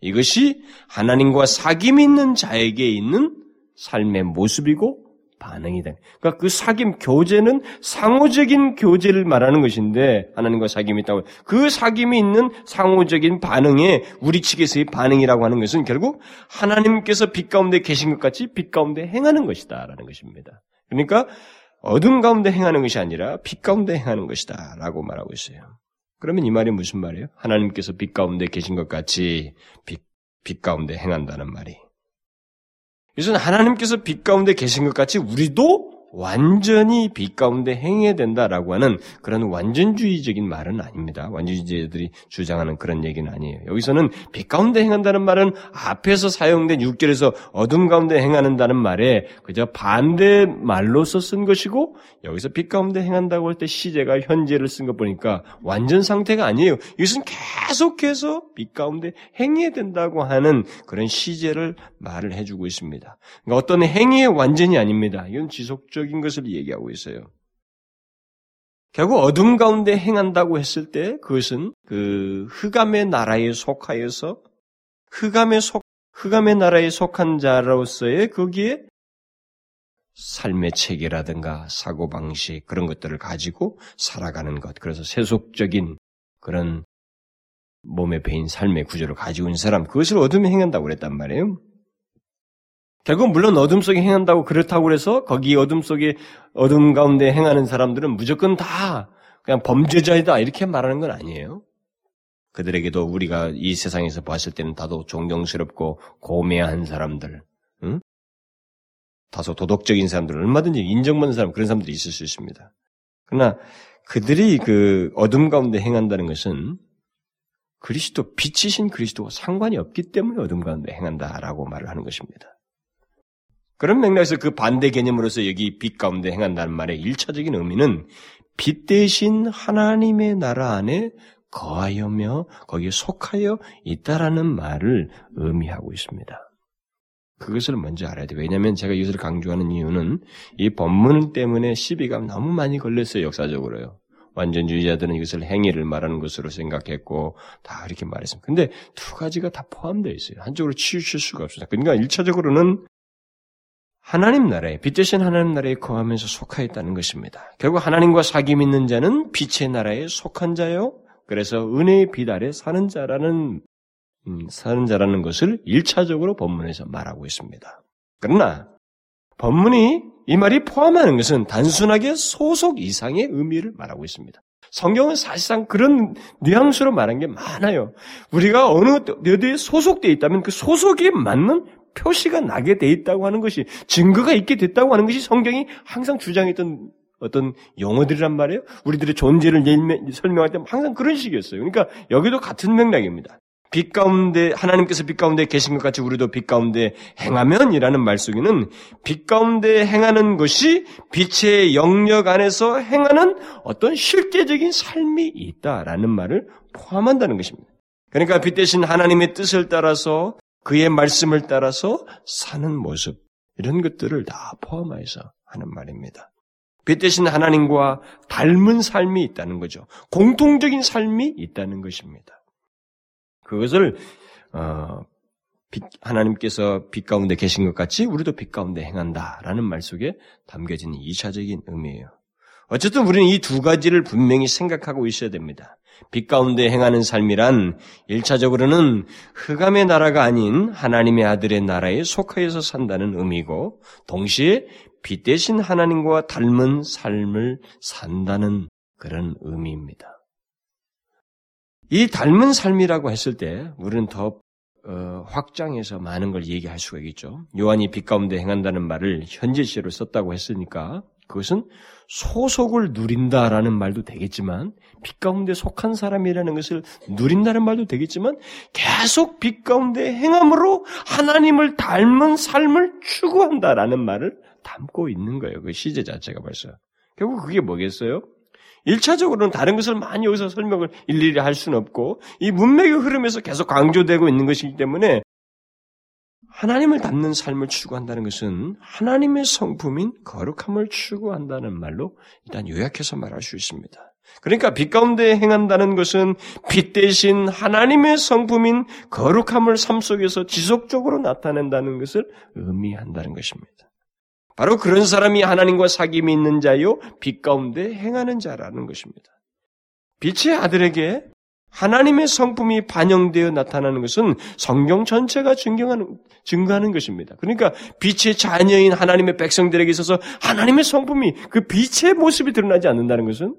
이것이 하나님과 사귐 있는 자에게 있는 삶의 모습이고 반응이다. 그러니까 그 사귐 교제는 상호적인 교제를 말하는 것인데 하나님과 사귐이 있다고 그 사귐이 있는 상호적인 반응에 우리 측에서의 반응이라고 하는 것은 결국 하나님께서 빛 가운데 계신 것 같이 빛 가운데 행하는 것이다라는 것입니다. 그러니까 어둠 가운데 행하는 것이 아니라 빛 가운데 행하는 것이다라고 말하고 있어요. 그러면 이 말이 무슨 말이에요? 하나님께서 빛 가운데 계신 것 같이 빛, 빛 가운데 행한다는 말이. 이것은 하나님께서 빛 가운데 계신 것 같이 우리도 완전히 빛 가운데 행해야 된다라고 하는 그런 완전주의적인 말은 아닙니다. 완전주의자들이 주장하는 그런 얘기는 아니에요. 여기서는 빛 가운데 행한다는 말은 앞에서 사용된 6절에서 어둠 가운데 행하는다는 말에 그저 반대 말로서 쓴 것이고 여기서 빛 가운데 행한다고 할 때 시제가 현재를 쓴거 보니까 완전 상태가 아니에요. 이것은 계속해서 빛 가운데 행해야 된다고 하는 그런 시제를 말을 해주고 있습니다. 그러니까 어떤 행위의 완전이 아닙니다. 이건 지속적 인 것을 얘기하고 있어요. 결국 어둠 가운데 행한다고 했을 때 그것은 그 흑암의 나라에 속하여서 흑암의 속 흑암의 나라에 속한 자로서의 거기에 삶의 체계라든가 사고 방식 그런 것들을 가지고 살아가는 것. 그래서 세속적인 그런 몸에 배인 삶의 구조를 가지고 있는 사람, 그것을 어둠에 행한다고 그랬단 말이에요. 결국 물론 어둠 속에 행한다고 그렇다고 그래서 거기 어둠 속에 어둠 가운데 행하는 사람들은 무조건 다 그냥 범죄자이다 이렇게 말하는 건 아니에요. 그들에게도 우리가 이 세상에서 봤을 때는 다소 존경스럽고 고매한 사람들, 응? 다소 도덕적인 사람들, 얼마든지 인정받는 사람 그런 사람들이 있을 수 있습니다. 그러나 그들이 그 어둠 가운데 행한다는 것은 그리스도 빛이신 그리스도와 상관이 없기 때문에 어둠 가운데 행한다라고 말을 하는 것입니다. 그런 맥락에서 그 반대 개념으로서 여기 빛 가운데 행한다는 말의 일차적인 의미는 빛 대신 하나님의 나라 안에 거하여며 거기에 속하여 있다라는 말을 의미하고 있습니다. 그것을 먼저 알아야 돼요. 왜냐하면 제가 이것을 강조하는 이유는 이 본문 때문에 시비가 너무 많이 걸렸어요. 역사적으로요. 완전주의자들은 이것을 행위를 말하는 것으로 생각했고 다 이렇게 말했습니다. 근데 두 가지가 다 포함되어 있어요. 한쪽으로 치우칠 수가 없습니다. 그러니까 일차적으로는 하나님 나라에 빛 대신 하나님 나라에 거하면서 속하 있다는 것입니다. 결국 하나님과 사귐 있는 자는 빛의 나라에 속한 자요. 그래서 은혜의 빛 아래 사는 자라는 음, 사는 자라는 것을 일차적으로 본문에서 말하고 있습니다. 그러나 본문이 이 말이 포함하는 것은 단순하게 소속 이상의 의미를 말하고 있습니다. 성경은 사실상 그런 뉘앙스로 말한 게 많아요. 우리가 어느 어디에 소속되어 있다면 그 소속에 맞는 표시가 나게 돼 있다고 하는 것이 증거가 있게 됐다고 하는 것이 성경이 항상 주장했던 어떤 용어들이란 말이에요. 우리들의 존재를 설명할 때 항상 그런 식이었어요. 그러니까 여기도 같은 맥락입니다. 빛 가운데 하나님께서 빛 가운데 계신 것 같이 우리도 빛 가운데 행하면이라는 말 속에는 빛 가운데 행하는 것이 빛의 영역 안에서 행하는 어떤 실제적인 삶이 있다라는 말을 포함한다는 것입니다. 그러니까 빛 대신 하나님의 뜻을 따라서 그의 말씀을 따라서 사는 모습, 이런 것들을 다 포함해서 하는 말입니다. 빛 대신 하나님과 닮은 삶이 있다는 거죠. 공통적인 삶이 있다는 것입니다. 그것을 어, 빛, 하나님께서 빛 가운데 계신 것 같이 우리도 빛 가운데 행한다라는 말 속에 담겨진 이차적인 의미예요. 어쨌든 우리는 이 두 가지를 분명히 생각하고 있어야 됩니다. 빛 가운데 행하는 삶이란 일차적으로는 흑암의 나라가 아닌 하나님의 아들의 나라에 속하여서 산다는 의미고 동시에 빛 대신 하나님과 닮은 삶을 산다는 그런 의미입니다. 이 닮은 삶이라고 했을 때 우리는 더 어, 확장해서 많은 걸 얘기할 수가 있겠죠. 요한이 빛 가운데 행한다는 말을 현재시로 썼다고 했으니까 그것은 소속을 누린다라는 말도 되겠지만 빛 가운데 속한 사람이라는 것을 누린다는 말도 되겠지만 계속 빛 가운데 행함으로 하나님을 닮은 삶을 추구한다라는 말을 담고 있는 거예요. 그 시제 자체가 벌써. 결국 그게 뭐겠어요? 1차적으로는 다른 것을 많이 여기서 설명을 일일이 할 수는 없고 이 문맥의 흐름에서 계속 강조되고 있는 것이기 때문에 하나님을 닮는 삶을 추구한다는 것은 하나님의 성품인 거룩함을 추구한다는 말로 일단 요약해서 말할 수 있습니다. 그러니까 빛 가운데 행한다는 것은 빛 대신 하나님의 성품인 거룩함을 삶 속에서 지속적으로 나타낸다는 것을 의미한다는 것입니다. 바로 그런 사람이 하나님과 사귐이 있는 자요, 빛 가운데 행하는 자라는 것입니다. 빛의 아들에게 하나님의 성품이 반영되어 나타나는 것은 성경 전체가 증명하는, 증거하는 것입니다. 그러니까 빛의 자녀인 하나님의 백성들에게 있어서 하나님의 성품이 그 빛의 모습이 드러나지 않는다는 것은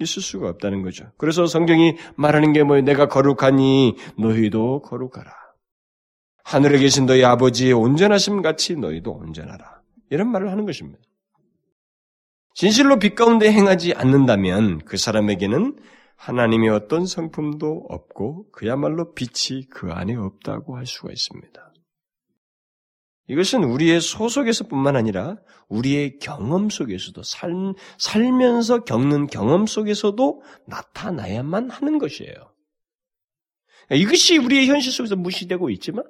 있을 수가 없다는 거죠. 그래서 성경이 말하는 게 뭐예요? 내가 거룩하니 너희도 거룩하라. 하늘에 계신 너희 아버지의 온전하심 같이 너희도 온전하라. 이런 말을 하는 것입니다. 진실로 빛 가운데 행하지 않는다면 그 사람에게는 하나님의 어떤 성품도 없고 그야말로 빛이 그 안에 없다고 할 수가 있습니다. 이것은 우리의 소속에서뿐만 아니라 우리의 경험 속에서도 살, 살면서 겪는 경험 속에서도 나타나야만 하는 것이에요. 이것이 우리의 현실 속에서 무시되고 있지만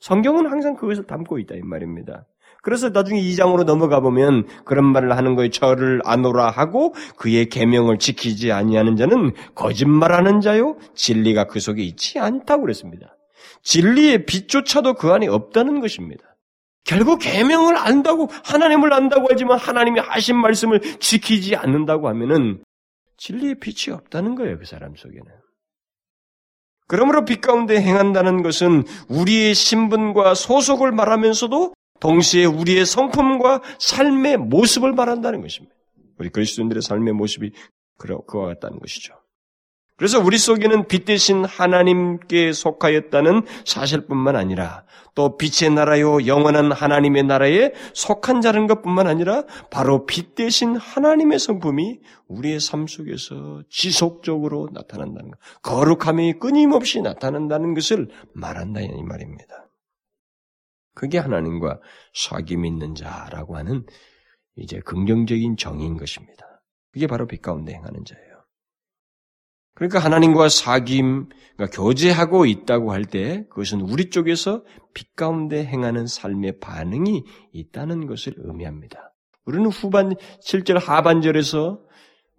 성경은 항상 그것을 담고 있다 이 말입니다. 그래서 나중에 2장으로 넘어가 보면 그런 말을 하는 거에 저를 안오라 하고 그의 계명을 지키지 아니하는 자는 거짓말하는 자요 진리가 그 속에 있지 않다고 그랬습니다. 진리의 빛조차도 그 안에 없다는 것입니다. 결국 계명을 안다고 하나님을 안다고 하지만 하나님이 하신 말씀을 지키지 않는다고 하면은 진리의 빛이 없다는 거예요, 그 사람 속에는. 그러므로 빛 가운데 행한다는 것은 우리의 신분과 소속을 말하면서도 동시에 우리의 성품과 삶의 모습을 말한다는 것입니다. 우리 그리스도인들의 삶의 모습이 그와 같다는 것이죠. 그래서 우리 속에는 빛 대신 하나님께 속하였다는 사실뿐만 아니라 또 빛의 나라요 영원한 하나님의 나라에 속한 자는 것뿐만 아니라 바로 빛 대신 하나님의 성품이 우리의 삶 속에서 지속적으로 나타난다는 것, 거룩함이 끊임없이 나타난다는 것을 말한다 이 말입니다. 그게 하나님과 사귐 있는 자라고 하는 이제 긍정적인 정의인 것입니다. 그게 바로 빛 가운데 행하는 자예요. 그러니까 하나님과 사귐, 그러니까 교제하고 있다고 할 때 그것은 우리 쪽에서 빛 가운데 행하는 삶의 반응이 있다는 것을 의미합니다. 우리는 후반 7절 하반절에서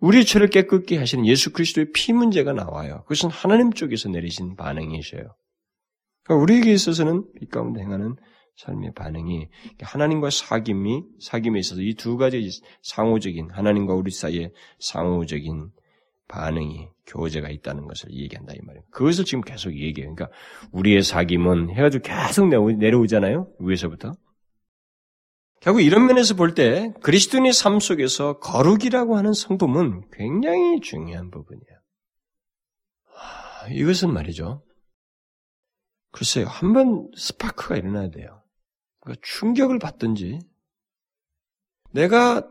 우리 죄를 깨끗게 하시는 예수 그리스도의 피 문제가 나와요. 그것은 하나님 쪽에서 내리신 반응이셔요. 그러니까 우리에게 있어서는 빛 가운데 행하는 삶의 반응이 하나님과 사귐이 사귐에 있어서 이 두 가지 상호적인 하나님과 우리 사이의 상호적인 반응이 교제가 있다는 것을 얘기한다 이 말이에요. 그것을 지금 계속 얘기해요. 그러니까 우리의 사귐은 해가지고 계속 내려오잖아요. 위에서부터. 결국 이런 면에서 볼 때 그리스도인의 삶 속에서 거룩이라고 하는 성품은 굉장히 중요한 부분이에요. 이것은 말이죠. 글쎄요, 한 번 스파크가 일어나야 돼요. 그러니까 충격을 받든지, 내가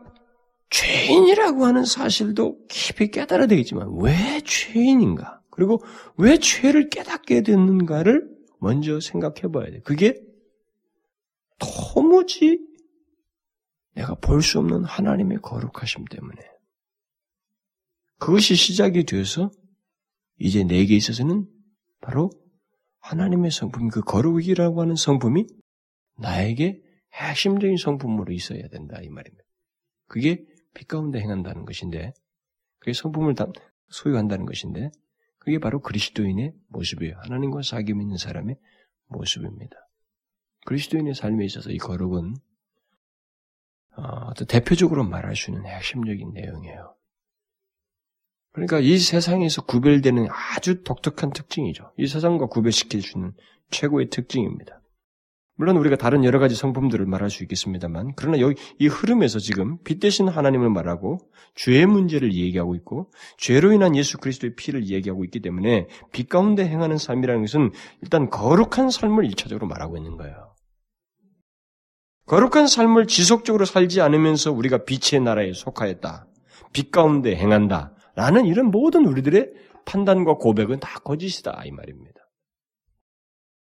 죄인이라고 하는 사실도 깊이 깨달아야 되겠지만 왜 죄인인가? 그리고 왜 죄를 깨닫게 됐는가를 먼저 생각해 봐야 돼. 그게 도무지 내가 볼 수 없는 하나님의 거룩하심 때문에 그것이 시작이 되어서 이제 내게 있어서는 바로 하나님의 성품, 그 거룩이라고 하는 성품이 나에게 핵심적인 성품으로 있어야 된다 이 말입니다. 그게 빛 가운데 행한다는 것인데, 그게 성품을 소유한다는 것인데, 그게 바로 그리스도인의 모습이에요. 하나님과 사귐 있는 사람의 모습입니다. 그리스도인의 삶에 있어서 이 거룩은 어, 대표적으로 말할 수 있는 핵심적인 내용이에요. 그러니까 이 세상에서 구별되는 아주 독특한 특징이죠. 이 세상과 구별시켜주는 최고의 특징입니다. 물론 우리가 다른 여러 가지 성품들을 말할 수 있겠습니다만, 그러나 여기 이 흐름에서 지금 빛 대신 하나님을 말하고 죄의 문제를 얘기하고 있고 죄로 인한 예수 그리스도의 피를 얘기하고 있기 때문에 빛 가운데 행하는 삶이라는 것은 일단 거룩한 삶을 일차적으로 말하고 있는 거예요. 거룩한 삶을 지속적으로 살지 않으면서 우리가 빛의 나라에 속하였다. 빛 가운데 행한다. 라는 이런 모든 우리들의 판단과 고백은 다 거짓이다. 이 말입니다.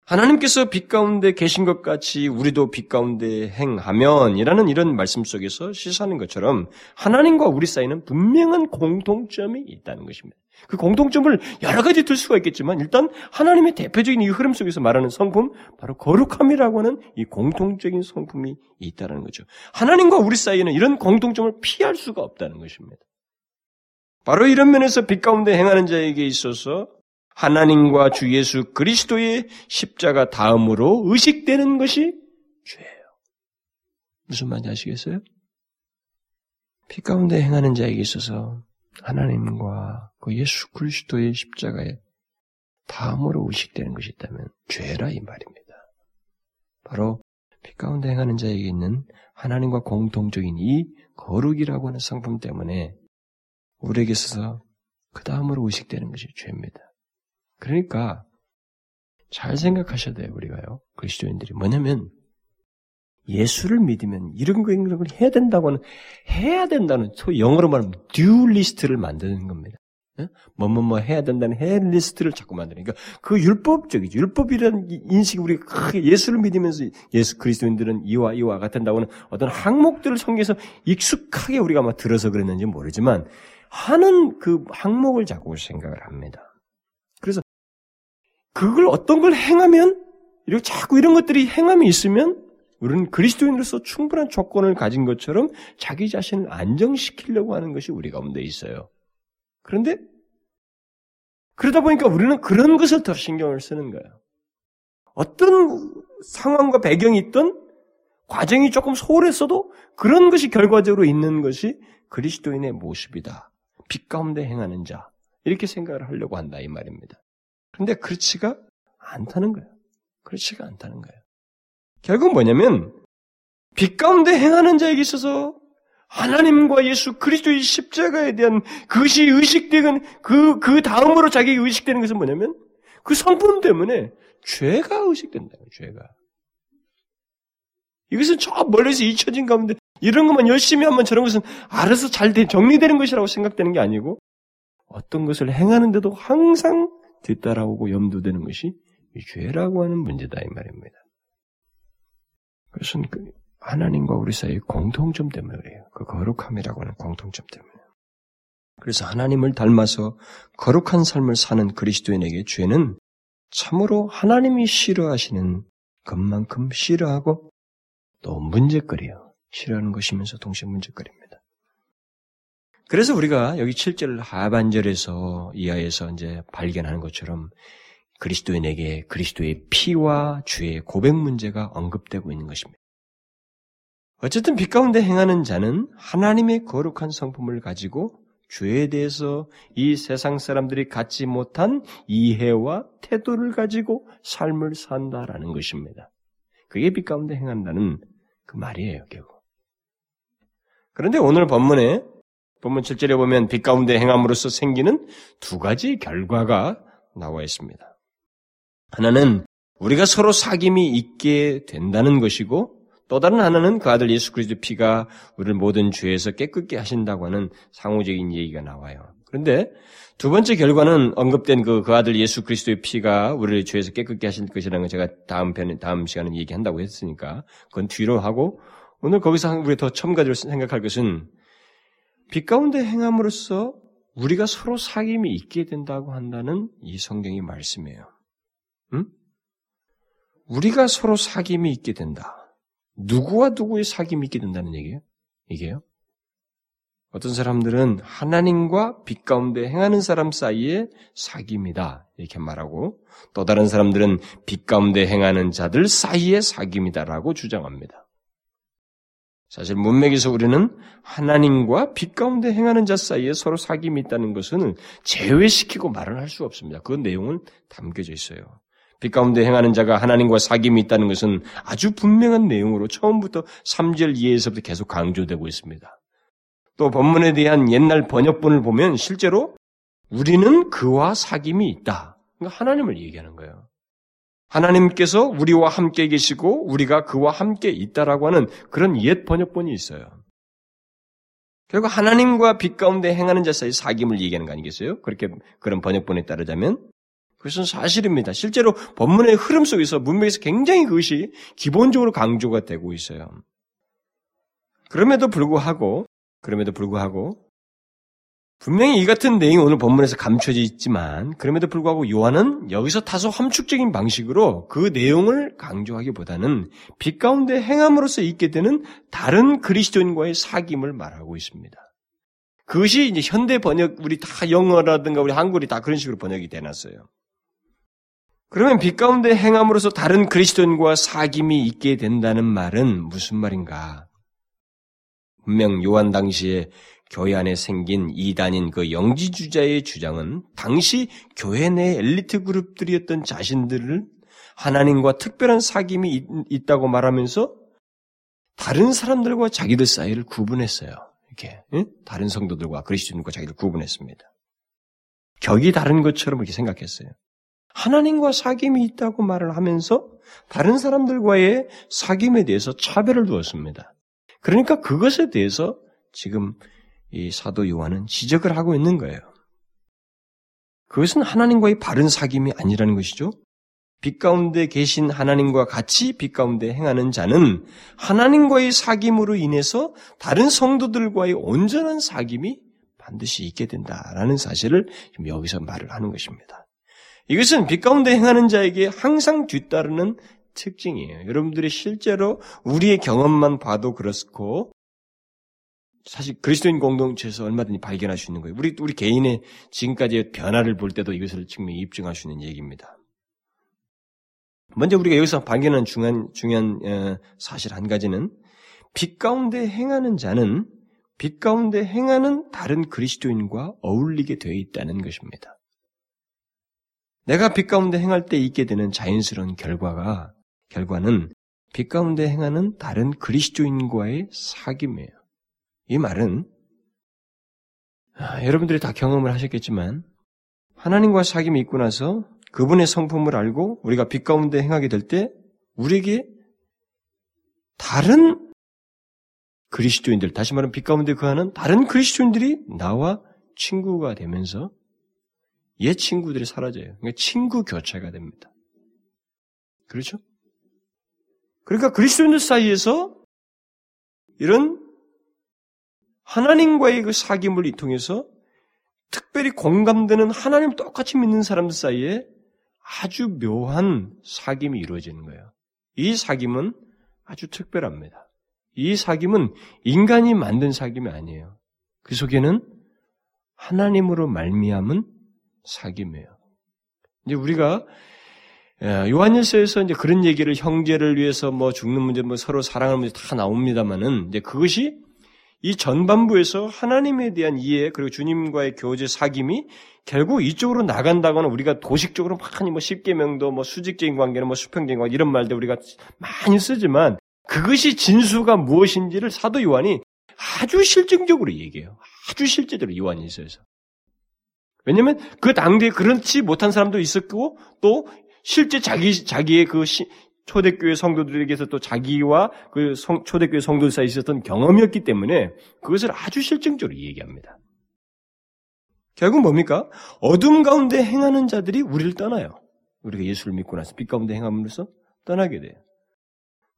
하나님께서 빛 가운데 계신 것 같이 우리도 빛 가운데 행하면 이라는 이런 말씀 속에서 시사하는 것처럼 하나님과 우리 사이는 분명한 공통점이 있다는 것입니다. 그 공통점을 여러 가지 들 수가 있겠지만 일단 하나님의 대표적인 이 흐름 속에서 말하는 성품 바로 거룩함이라고 하는 이 공통적인 성품이 있다는 거죠. 하나님과 우리 사이에는 이런 공통점을 피할 수가 없다는 것입니다. 바로 이런 면에서 빛 가운데 행하는 자에게 있어서 하나님과 주 예수 그리스도의 십자가 다음으로 의식되는 것이 죄예요. 무슨 말인지 아시겠어요? 피 가운데 행하는 자에게 있어서 하나님과 그 예수 그리스도의 십자가에 다음으로 의식되는 것이 있다면 죄라 이 말입니다. 바로 빛 가운데 행하는 자에게 있는 하나님과 공통적인 이 거룩이라고 하는 성품 때문에 우리에게 있어서 그 다음으로 의식되는 것이 죄입니다. 그러니까 잘 생각하셔야 돼요, 우리가요. 그리스도인들이. 뭐냐면 예수를 믿으면 이런 거 이런 걸 해야 된다고는 해야 된다는 소 영어로 말하면 do list를 만드는 겁니다. 뭐뭐뭐 뭐 해야 된다는 해 리스트를 자꾸 만드니까 그러니까 그 율법적이죠. 율법이라는 인식이 우리가 크게 예수를 믿으면서 예수 그리스도인들은 이와 이와 같은다고는 어떤 항목들을 성경에서 익숙하게 우리가 막 들어서 그랬는지 모르지만 하는 그 항목을 자꾸 생각을 합니다. 그걸 어떤 걸 행하면 이렇게 자꾸 이런 것들이 행함이 있으면 우리는 그리스도인으로서 충분한 조건을 가진 것처럼 자기 자신을 안정시키려고 하는 것이 우리 가운데 있어요. 그런데 그러다 보니까 우리는 그런 것을 더 신경을 쓰는 거예요. 어떤 상황과 배경이 있던 과정이 조금 소홀했어도 그런 것이 결과적으로 있는 것이 그리스도인의 모습이다. 빛 가운데 행하는 자. 이렇게 생각을 하려고 한다 이 말입니다. 그런데 그렇지가 않다는 거예요. 그렇지가 않다는 거예요. 결국 뭐냐면 빛 가운데 행하는 자에게 있어서 하나님과 예수 그리스도의 십자가에 대한 그것이 의식되는 그, 그 다음으로 자기가 의식되는 것은 뭐냐면 그 성품 때문에 죄가 의식된다. 죄가. 이것은 저 멀리서 잊혀진 가운데 이런 것만 열심히 하면 저런 것은 알아서 잘 정리되는 것이라고 생각되는 게 아니고 어떤 것을 행하는데도 항상 뒤따라오고 염두되는 것이 죄라고 하는 문제다 이 말입니다. 그것은 그 하나님과 우리 사이의 공통점 때문에 그래요. 그 거룩함이라고 하는 공통점 때문에. 그래서 하나님을 닮아서 거룩한 삶을 사는 그리스도인에게 죄는 참으로 하나님이 싫어하시는 것만큼 싫어하고 또 문제거리요. 싫어하는 것이면서 동시에 문제거리입니다. 그래서 우리가 여기 7절 하반절에서 이하에서 이제 발견하는 것처럼 그리스도인에게 그리스도의 피와 주의 고백 문제가 언급되고 있는 것입니다. 어쨌든 빛 가운데 행하는 자는 하나님의 거룩한 성품을 가지고 죄에 대해서 이 세상 사람들이 갖지 못한 이해와 태도를 가지고 삶을 산다라는 것입니다. 그게 빛 가운데 행한다는 그 말이에요, 결국. 그런데 오늘 본문에 본문 7절에 보면 빛 가운데 행함으로써 생기는 두 가지 결과가 나와 있습니다. 하나는 우리가 서로 사귐이 있게 된다는 것이고 또 다른 하나는 그 아들 예수 그리스도 피가 우리를 모든 죄에서 깨끗게 하신다고 하는 상호적인 얘기가 나와요. 그런데 두 번째 결과는 언급된 그, 그 아들 예수 그리스도의 피가 우리를 죄에서 깨끗게 하실 것이라는 걸 제가 다음 편에, 다음 시간에 얘기한다고 했으니까 그건 뒤로 하고 오늘 거기서 우리 더 첨가적으로 생각할 것은 빛 가운데 행함으로써 우리가 서로 사귐이 있게 된다고 한다는 이 성경의 말씀이에요. 응? 우리가 서로 사귐이 있게 된다. 누구와 누구의 사귐이 있게 된다는 얘기예요? 이게요? 어떤 사람들은 하나님과 빛 가운데 행하는 사람 사이에 사귐이다. 이렇게 말하고 또 다른 사람들은 빛 가운데 행하는 자들 사이에 사귐이다라고 주장합니다. 사실 문맥에서 우리는 하나님과 빛 가운데 행하는 자 사이에 서로 사귐이 있다는 것은 제외시키고 말을 할 수 없습니다. 그 내용은 담겨져 있어요. 빛 가운데 행하는 자가 하나님과 사귐이 있다는 것은 아주 분명한 내용으로 처음부터 3절 이하에서부터 계속 강조되고 있습니다. 또 본문에 대한 옛날 번역본을 보면 실제로 우리는 그와 사귐이 있다. 그러니까 하나님을 얘기하는 거예요. 하나님께서 우리와 함께 계시고 우리가 그와 함께 있다라고 하는 그런 옛 번역본이 있어요. 결국 하나님과 빛 가운데 행하는 자 사이 사귐을 얘기하는 거 아니겠어요? 그렇게 그런 번역본에 따르자면 그것은 사실입니다. 실제로 본문의 흐름 속에서 문맥에서 굉장히 그것이 기본적으로 강조가 되고 있어요. 그럼에도 불구하고, 그럼에도 불구하고, 분명히 이 같은 내용이 오늘 본문에서 감춰져 있지만, 그럼에도 불구하고 요한은 여기서 다소 함축적인 방식으로 그 내용을 강조하기보다는 빛 가운데 행함으로써 있게 되는 다른 그리스도인과의 사귐을 말하고 있습니다. 그것이 이제 현대 번역, 우리 다 영어라든가 우리 한글이 다 그런 식으로 번역이 되놨어요. 그러면 빛 가운데 행함으로써 다른 그리스도인과 사귐이 있게 된다는 말은 무슨 말인가? 분명 요한 당시에 교회 안에 생긴 이단인 그 영지주자의 주장은 당시 교회 내 엘리트 그룹들이었던 자신들을 하나님과 특별한 사귐이 있다고 말하면서 다른 사람들과 자기들 사이를 구분했어요. 이렇게 응? 다른 성도들과 그리스도인과 자기를 구분했습니다. 격이 다른 것처럼 이렇게 생각했어요. 하나님과 사귐이 있다고 말을 하면서 다른 사람들과의 사귐에 대해서 차별을 두었습니다. 그러니까 그것에 대해서 지금 이 사도 요한은 지적을 하고 있는 거예요. 그것은 하나님과의 바른 사귐이 아니라는 것이죠. 빛 가운데 계신 하나님과 같이 빛 가운데 행하는 자는 하나님과의 사귐으로 인해서 다른 성도들과의 온전한 사귐이 반드시 있게 된다라는 사실을 여기서 말을 하는 것입니다. 이것은 빛 가운데 행하는 자에게 항상 뒤따르는 특징이에요. 여러분들이 실제로 우리의 경험만 봐도 그렇고 사실 그리스도인 공동체에서 얼마든지 발견할 수 있는 거예요. 우리 우리 개인의 지금까지의 변화를 볼 때도 이것을 증명히 입증할 수 있는 얘기입니다. 먼저 우리가 여기서 발견한 중요한 중요한 어, 사실 한 가지는 빛 가운데 행하는 자는 빛 가운데 행하는 다른 그리스도인과 어울리게 되어 있다는 것입니다. 내가 빛 가운데 행할 때 있게 되는 자연스러운 결과가 결과는 빛 가운데 행하는 다른 그리스도인과의 사귐이에요. 이 말은 아, 여러분들이 다 경험을 하셨겠지만 하나님과 사귐이 있고 나서 그분의 성품을 알고 우리가 빛 가운데 행하게 될 때 우리에게 다른 그리스도인들, 다시 말하면 빛 가운데 거하는 다른 그리스도인들이 나와 친구가 되면서 옛 친구들이 사라져요. 그러니까 친구 교체가 됩니다. 그렇죠? 그러니까 그리스도인들 사이에서 이런 하나님과의 그 사귐을 통해서 특별히 공감되는 하나님 똑같이 믿는 사람들 사이에 아주 묘한 사귐이 이루어지는 거예요. 이 사귐은 아주 특별합니다. 이 사귐은 인간이 만든 사귐이 아니에요. 그 속에는 하나님으로 말미암은 사귐이에요. 이제 우리가 예, 요한일서에서 이제 그런 얘기를 형제를 위해서 뭐 죽는 문제, 뭐 서로 사랑하는 문제 다 나옵니다만은 이제 그것이 이 전반부에서 하나님에 대한 이해 그리고 주님과의 교제 사귐이 결국 이쪽으로 나간다거나 우리가 도식적으로 많이 뭐 십계명도 뭐 수직적인 관계는 뭐 수평적인 관계 이런 말들 우리가 많이 쓰지만 그것이 진수가 무엇인지를 사도 요한이 아주 실증적으로 얘기해요. 아주 실제적으로 요한일서에서. 왜냐하면 그 당대에 그렇지 못한 사람도 있었고 또 실제 자기 자기의 그 시, 초대교회 성도들에게서 또 자기와 그 성, 초대교회 성도들 사이에 있었던 경험이었기 때문에 그것을 아주 실증적으로 얘기합니다. 결국 뭡니까? 어둠 가운데 행하는 자들이 우리를 떠나요. 우리가 예수를 믿고 나서 빛 가운데 행함으로써 떠나게 돼요.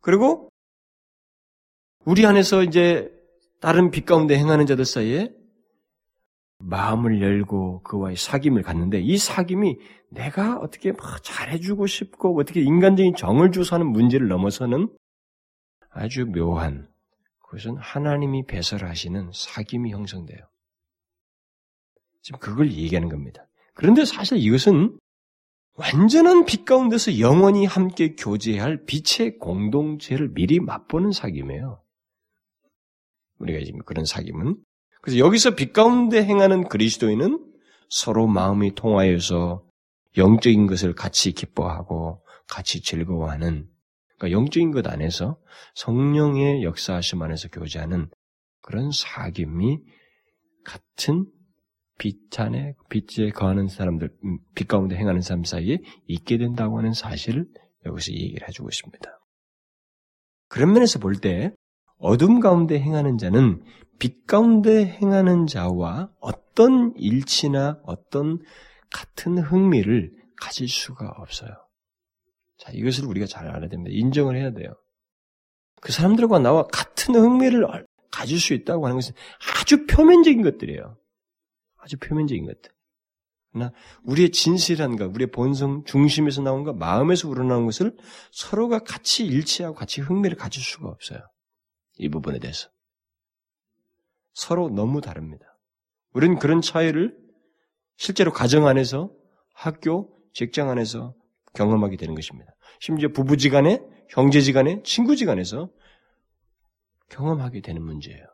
그리고 우리 안에서 이제 다른 빛 가운데 행하는 자들 사이에 마음을 열고 그와의 사귐을 갖는데 이 사귐이 내가 어떻게 막 잘해주고 싶고 어떻게 인간적인 정을 주서 하는 문제를 넘어서는 아주 묘한 그것은 하나님이 배설하시는 사귐이 형성돼요. 지금 그걸 얘기하는 겁니다. 그런데 사실 이것은 완전한 빛 가운데서 영원히 함께 교제할 빛의 공동체를 미리 맛보는 사귐이에요. 우리가 지금 그런 사귐은 그래서 여기서 빛 가운데 행하는 그리스도인은 서로 마음이 통하여서 영적인 것을 같이 기뻐하고 같이 즐거워하는 그러니까 영적인 것 안에서 성령의 역사하심 안에서 교제하는 그런 사귐이 같은 빛 안에 빛에 거하는 사람들, 음, 빛 가운데 행하는 사람 사이에 있게 된다고 하는 사실을 여기서 얘기를 해주고 있습니다. 그런 면에서 볼 때 어둠 가운데 행하는 자는 빛 가운데 행하는 자와 어떤 일치나 어떤 같은 흥미를 가질 수가 없어요. 자, 이것을 우리가 잘 알아야 됩니다. 인정을 해야 돼요. 그 사람들과 나와 같은 흥미를 가질 수 있다고 하는 것은 아주 표면적인 것들이에요. 아주 표면적인 것들. 그러나 우리의 진실한 것, 우리의 본성 중심에서 나온 것, 마음에서 우러나온 것을 서로가 같이 일치하고 같이 흥미를 가질 수가 없어요. 이 부분에 대해서. 서로 너무 다릅니다. 우리는 그런 차이를 실제로 가정 안에서 학교, 직장 안에서 경험하게 되는 것입니다. 심지어 부부지간에, 형제지간에, 친구지간에서 경험하게 되는 문제예요.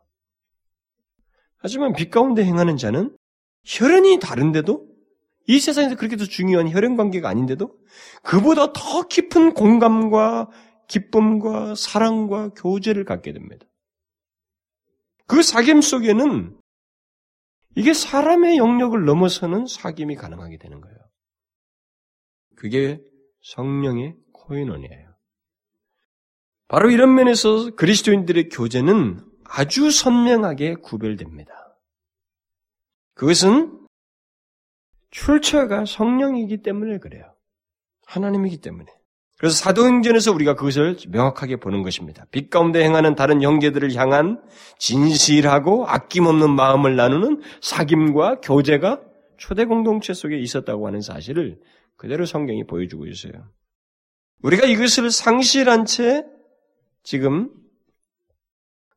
하지만 빛 가운데 행하는 자는 혈연이 다른데도 이 세상에서 그렇게 도 중요한 혈연 관계가 아닌데도 그보다 더 깊은 공감과 기쁨과 사랑과 교제를 갖게 됩니다. 그 사귐 속에는 이게 사람의 영역을 넘어서는 사귐이 가능하게 되는 거예요. 그게 성령의 코인원이에요. 바로 이런 면에서 그리스도인들의 교제는 아주 선명하게 구별됩니다. 그것은 출처가 성령이기 때문에 그래요. 하나님이기 때문에. 그래서 사도행전에서 우리가 그것을 명확하게 보는 것입니다. 빛 가운데 행하는 다른 형제들을 향한 진실하고 아낌없는 마음을 나누는 사귐과 교제가 초대 공동체 속에 있었다고 하는 사실을 그대로 성경이 보여주고 있어요. 우리가 이것을 상실한 채 지금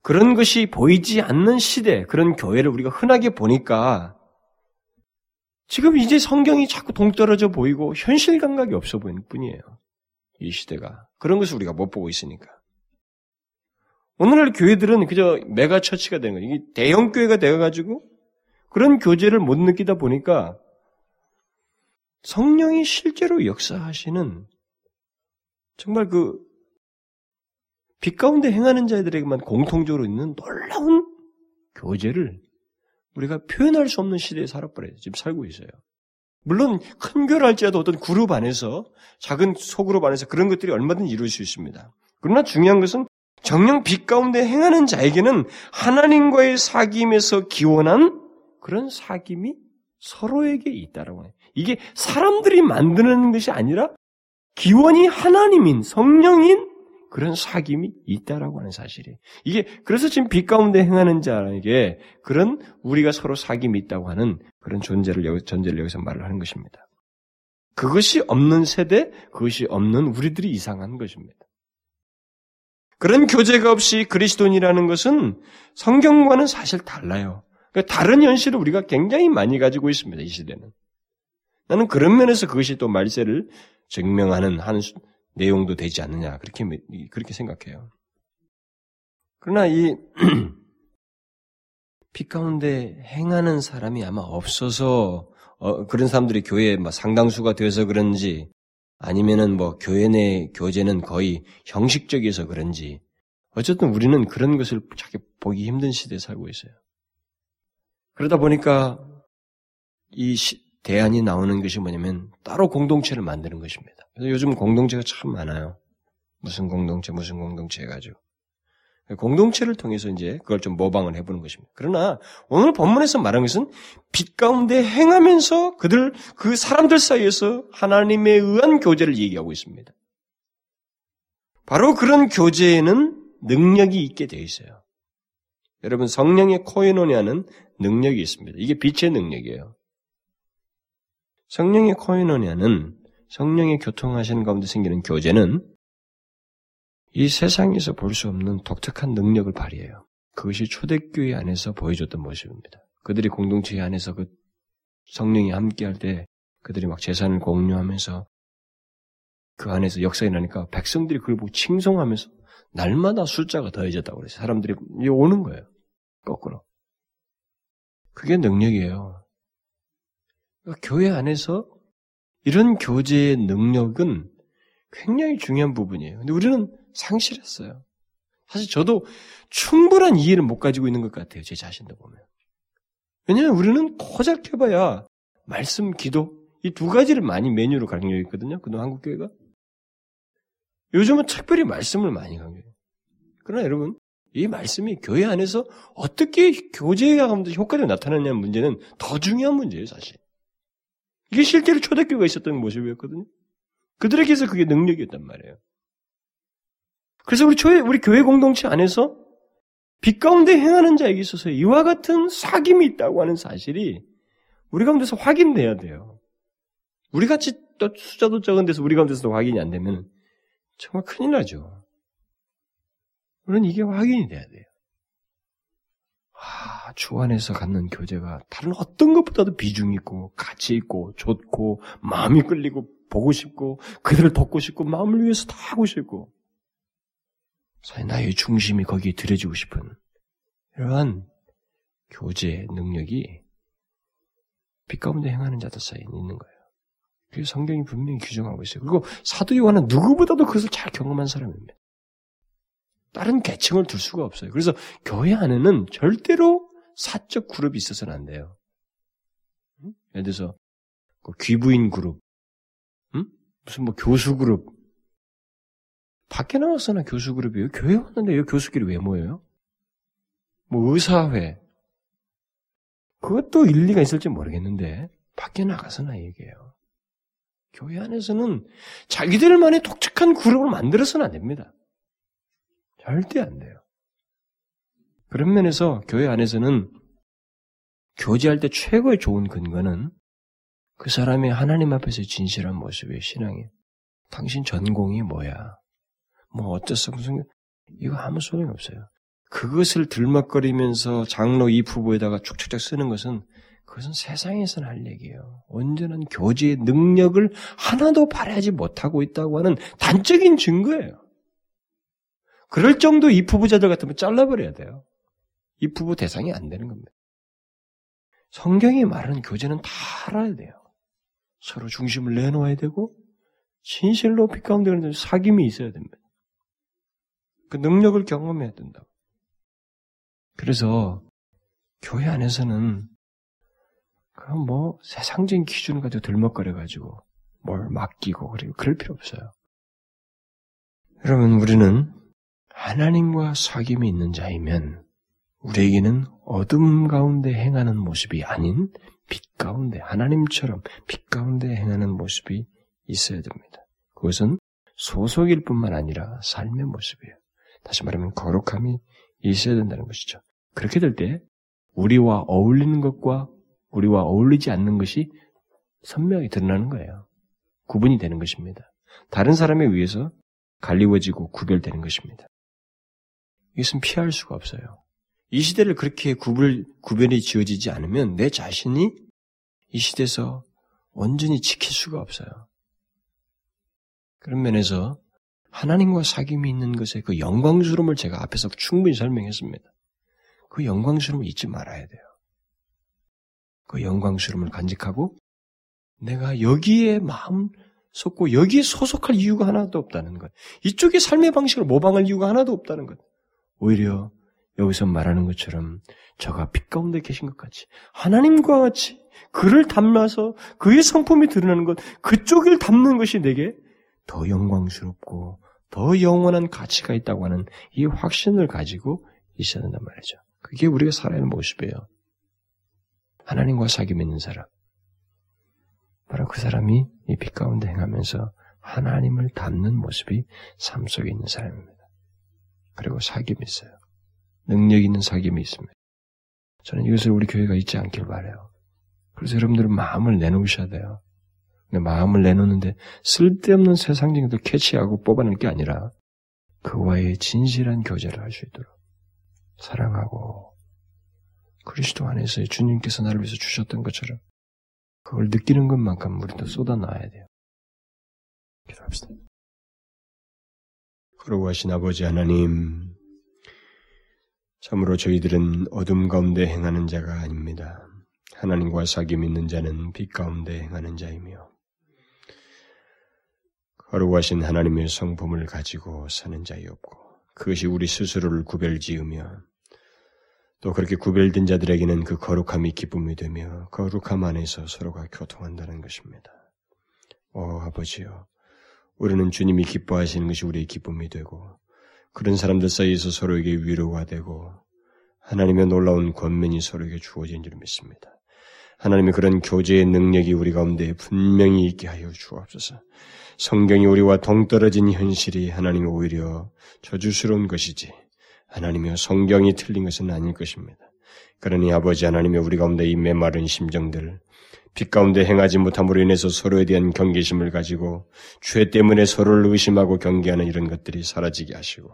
그런 것이 보이지 않는 시대, 그런 교회를 우리가 흔하게 보니까 지금 이제 성경이 자꾸 동떨어져 보이고 현실 감각이 없어 보이는 뿐이에요. 이 시대가. 그런 것을 우리가 못 보고 있으니까. 오늘날 교회들은 그저 메가 처치가 되는 거예요. 이게 대형 교회가 되어가지고 그런 교제를 못 느끼다 보니까 성령이 실제로 역사하시는 정말 그 빛 가운데 행하는 자들에게만 공통적으로 있는 놀라운 교제를 우리가 표현할 수 없는 시대에 살아버려요. 지금 살고 있어요. 물론 큰 교를 할지라도 어떤 그룹 안에서 작은 소그룹 안에서 그런 것들이 얼마든지 이룰 수 있습니다. 그러나 중요한 것은 정령 빛 가운데 행하는 자에게는 하나님과의 사귐에서 기원한 그런 사귐이 서로에게 있다라고 해요. 이게 사람들이 만드는 것이 아니라 기원이 하나님인 성령인 그런 사귐이 있다라고 하는 사실이. 이게 그래서 지금 빛 가운데 행하는 자에게 그런 우리가 서로 사귐이 있다고 하는 그런 존재를 여기 전제를 여기서 말을 하는 것입니다. 그것이 없는 세대, 그것이 없는 우리들이 이상한 것입니다. 그런 교제가 없이 그리스도인이라는 것은 성경과는 사실 달라요. 그러니까 다른 현실을 우리가 굉장히 많이 가지고 있습니다. 이 시대는. 나는 그런 면에서 그것이 또 말세를 증명하는 한 내용도 되지 않느냐 그렇게 그렇게 생각해요. 그러나 이 <clears throat> 빛 가운데 행하는 사람이 아마 없어서 어, 그런 사람들이 교회에 막 상당수가 되어서 그런지 아니면은 뭐 교회 내 교제는 거의 형식적이어서 그런지 어쨌든 우리는 그런 것을 자기 보기 힘든 시대에 살고 있어요. 그러다 보니까 이 시, 대안이 나오는 것이 뭐냐면 따로 공동체를 만드는 것입니다. 그래서 요즘 공동체가 참 많아요. 무슨 공동체, 무슨 공동체 해가지고. 공동체를 통해서 이제 그걸 좀 모방을 해보는 것입니다. 그러나 오늘 본문에서 말한 것은 빛 가운데 행하면서 그들, 그 사람들 사이에서 하나님에 의한 교제를 얘기하고 있습니다. 바로 그런 교제에는 능력이 있게 되어 있어요. 여러분 성령의 코에노니아는 능력이 있습니다. 이게 빛의 능력이에요. 성령의 코에노니아는 성령의 교통하시는 가운데 생기는 교제는 이 세상에서 볼 수 없는 독특한 능력을 발휘해요. 그것이 초대교회 안에서 보여줬던 모습입니다. 그들이 공동체 안에서 그 성령이 함께할 때 그들이 막 재산을 공유하면서 그 안에서 역사가 나니까 백성들이 그걸 보고 칭송하면서 날마다 숫자가 더해졌다고 그래서 사람들이 오는 거예요. 거꾸로. 그게 능력이에요. 그러니까 교회 안에서 이런 교제의 능력은 굉장히 중요한 부분이에요. 근데 우리는 상실했어요. 사실 저도 충분한 이해를 못 가지고 있는 것 같아요. 제 자신도 보면. 왜냐하면 우리는 고작 해봐야 말씀, 기도 이 두 가지를 많이 메뉴로 강조해 있거든요. 그동안 한국 교회가. 요즘은 특별히 말씀을 많이 강조해요. 그러나 여러분, 이 말씀이 교회 안에서 어떻게 교제가 효과를 나타나냐는 문제는 더 중요한 문제예요, 사실. 이게 실제로 초대교회가 있었던 모습이었거든요. 그들에게서 그게 능력이었단 말이에요. 그래서 우리 교회, 우리 교회 공동체 안에서 빛 가운데 행하는 자에게 있어서 이와 같은 사귐이 있다고 하는 사실이 우리 가운데서 확인돼야 돼요. 우리 같이 또 숫자도 적은 데서 우리 가운데서도 확인이 안 되면 정말 큰일 나죠. 우리는 이게 확인이 돼야 돼요. 아, 주 안에서 갖는 교제가 다른 어떤 것보다도 비중 있고 가치 있고 좋고 마음이 끌리고 보고 싶고 그들을 돕고 싶고 마음을 위해서 다 하고 싶고 나의 중심이 거기에 들여지고 싶은 이러한 교제 능력이 빛 가운데 행하는 자들 사이에 있는 거예요. 그게 성경이 분명히 규정하고 있어요. 그리고 사도 요한은 누구보다도 그것을 잘 경험한 사람입니다. 다른 계층을 둘 수가 없어요. 그래서 교회 안에는 절대로 사적 그룹이 있어서는 안 돼요. 예를 들어서 그 귀부인 그룹, 응? 무슨 뭐 교수 그룹 밖에 나왔으나 교수 그룹이에요. 교회 왔는데 이 교수끼리 왜 모여요? 뭐 의사회 그것도 일리가 있을지 모르겠는데 밖에 나가서나 얘기해요. 교회 안에서는 자기들만의 독특한 그룹을 만들어서는 안 됩니다. 절대 안 돼요. 그런 면에서 교회 안에서는 교제할 때 최고의 좋은 근거는 그 사람이 하나님 앞에서 진실한 모습의 신앙이에요. 당신 전공이 뭐야? 뭐 어쩌서 무슨 이거 아무 소용이 없어요. 그것을 들먹거리면서 장로 이 부부에다가 축축축 쓰는 것은 그것은 세상에서는 할 얘기예요. 온전한 교제의 능력을 하나도 발휘하지 못하고 있다고 하는 단적인 증거예요. 그럴 정도 이 부부자들 같으면 잘라버려야 돼요. 이 부부 대상이 안 되는 겁니다. 성경이 말하는 교제는 다 알아야 돼요. 서로 중심을 내놓아야 되고, 진실로 빛 가운데 는 사귐이 있어야 됩니다. 그 능력을 경험해야 된다. 그래서 교회 안에서는 그럼 뭐 세상적인 기준을 가지고 들먹거려 가지고 뭘 맡기고 그리고 그럴 필요 없어요. 여러분 우리는 하나님과 사귐이 있는 자이면 우리에게는 어둠 가운데 행하는 모습이 아닌 빛 가운데 하나님처럼 빛 가운데 행하는 모습이 있어야 됩니다. 그것은 소속일 뿐만 아니라 삶의 모습이에요. 다시 말하면 거룩함이 있어야 된다는 것이죠. 그렇게 될 때 우리와 어울리는 것과 우리와 어울리지 않는 것이 선명히 드러나는 거예요. 구분이 되는 것입니다. 다른 사람에 의해서 갈리워지고 구별되는 것입니다. 이것은 피할 수가 없어요. 이 시대를 그렇게 구별, 구별이 지어지지 않으면 내 자신이 이 시대에서 온전히 지킬 수가 없어요. 그런 면에서 하나님과 사귐이 있는 것의 그 영광스러움을 제가 앞에서 충분히 설명했습니다. 그 영광스러움을 잊지 말아야 돼요. 그 영광스러움을 간직하고 내가 여기에 마음 쏟고 여기에 소속할 이유가 하나도 없다는 것. 이쪽의 삶의 방식을 모방할 이유가 하나도 없다는 것. 오히려 여기서 말하는 것처럼 저가 빛 가운데 계신 것 같이 하나님과 같이 그를 담아서 그의 성품이 드러나는 것 그쪽을 담는 것이 내게 더 영광스럽고 더 영원한 가치가 있다고 하는 이 확신을 가지고 있어야 된단 말이죠. 그게 우리가 살아야 하는 모습이에요. 하나님과 사귐 있는 사람. 바로 그 사람이 이 빛 가운데 행하면서 하나님을 닮는 모습이 삶 속에 있는 사람입니다. 그리고 사귐이 있어요. 능력 있는 사귐이 있습니다. 저는 이것을 우리 교회가 잊지 않길 바래요. 그래서 여러분들은 마음을 내놓으셔야 돼요. 마음을 내놓는데 쓸데없는 세상적인 것을 캐치하고 뽑아낼 게 아니라 그와의 진실한 교제를 할 수 있도록 사랑하고 그리스도 안에서의 주님께서 나를 위해서 주셨던 것처럼 그걸 느끼는 것만큼 우리도 쏟아놔야 돼요. 기도합시다. 그러고하신 아버지 하나님, 참으로 저희들은 어둠 가운데 행하는 자가 아닙니다. 하나님과 사귐 있는 자는 빛 가운데 행하는 자이며, 거룩하신 하나님의 성품을 가지고 사는 자이없고, 그것이 우리 스스로를 구별지으며, 또 그렇게 구별된 자들에게는 그 거룩함이 기쁨이 되며 거룩함 안에서 서로가 교통한다는 것입니다. 오 아버지요, 우리는 주님이 기뻐하시는 것이 우리의 기쁨이 되고 그런 사람들 사이에서 서로에게 위로가 되고 하나님의 놀라운 권면이 서로에게 주어진 줄 믿습니다. 하나님의 그런 교제의 능력이 우리 가운데 분명히 있게 하여 주옵소서. 성경이 우리와 동떨어진 현실이 하나님이 오히려 저주스러운 것이지 하나님의 성경이 틀린 것은 아닐 것입니다. 그러니 아버지 하나님의 우리 가운데 이 메마른 심정들, 빛 가운데 행하지 못함으로 인해서 서로에 대한 경계심을 가지고 죄 때문에 서로를 의심하고 경계하는 이런 것들이 사라지게 하시고,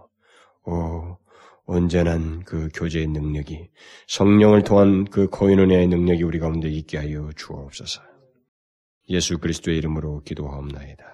오, 온전한 그 교제의 능력이 성령을 통한 그 코인원의 능력이 우리 가운데 있게 하여 주옵소서. 예수 그리스도의 이름으로 기도하옵나이다.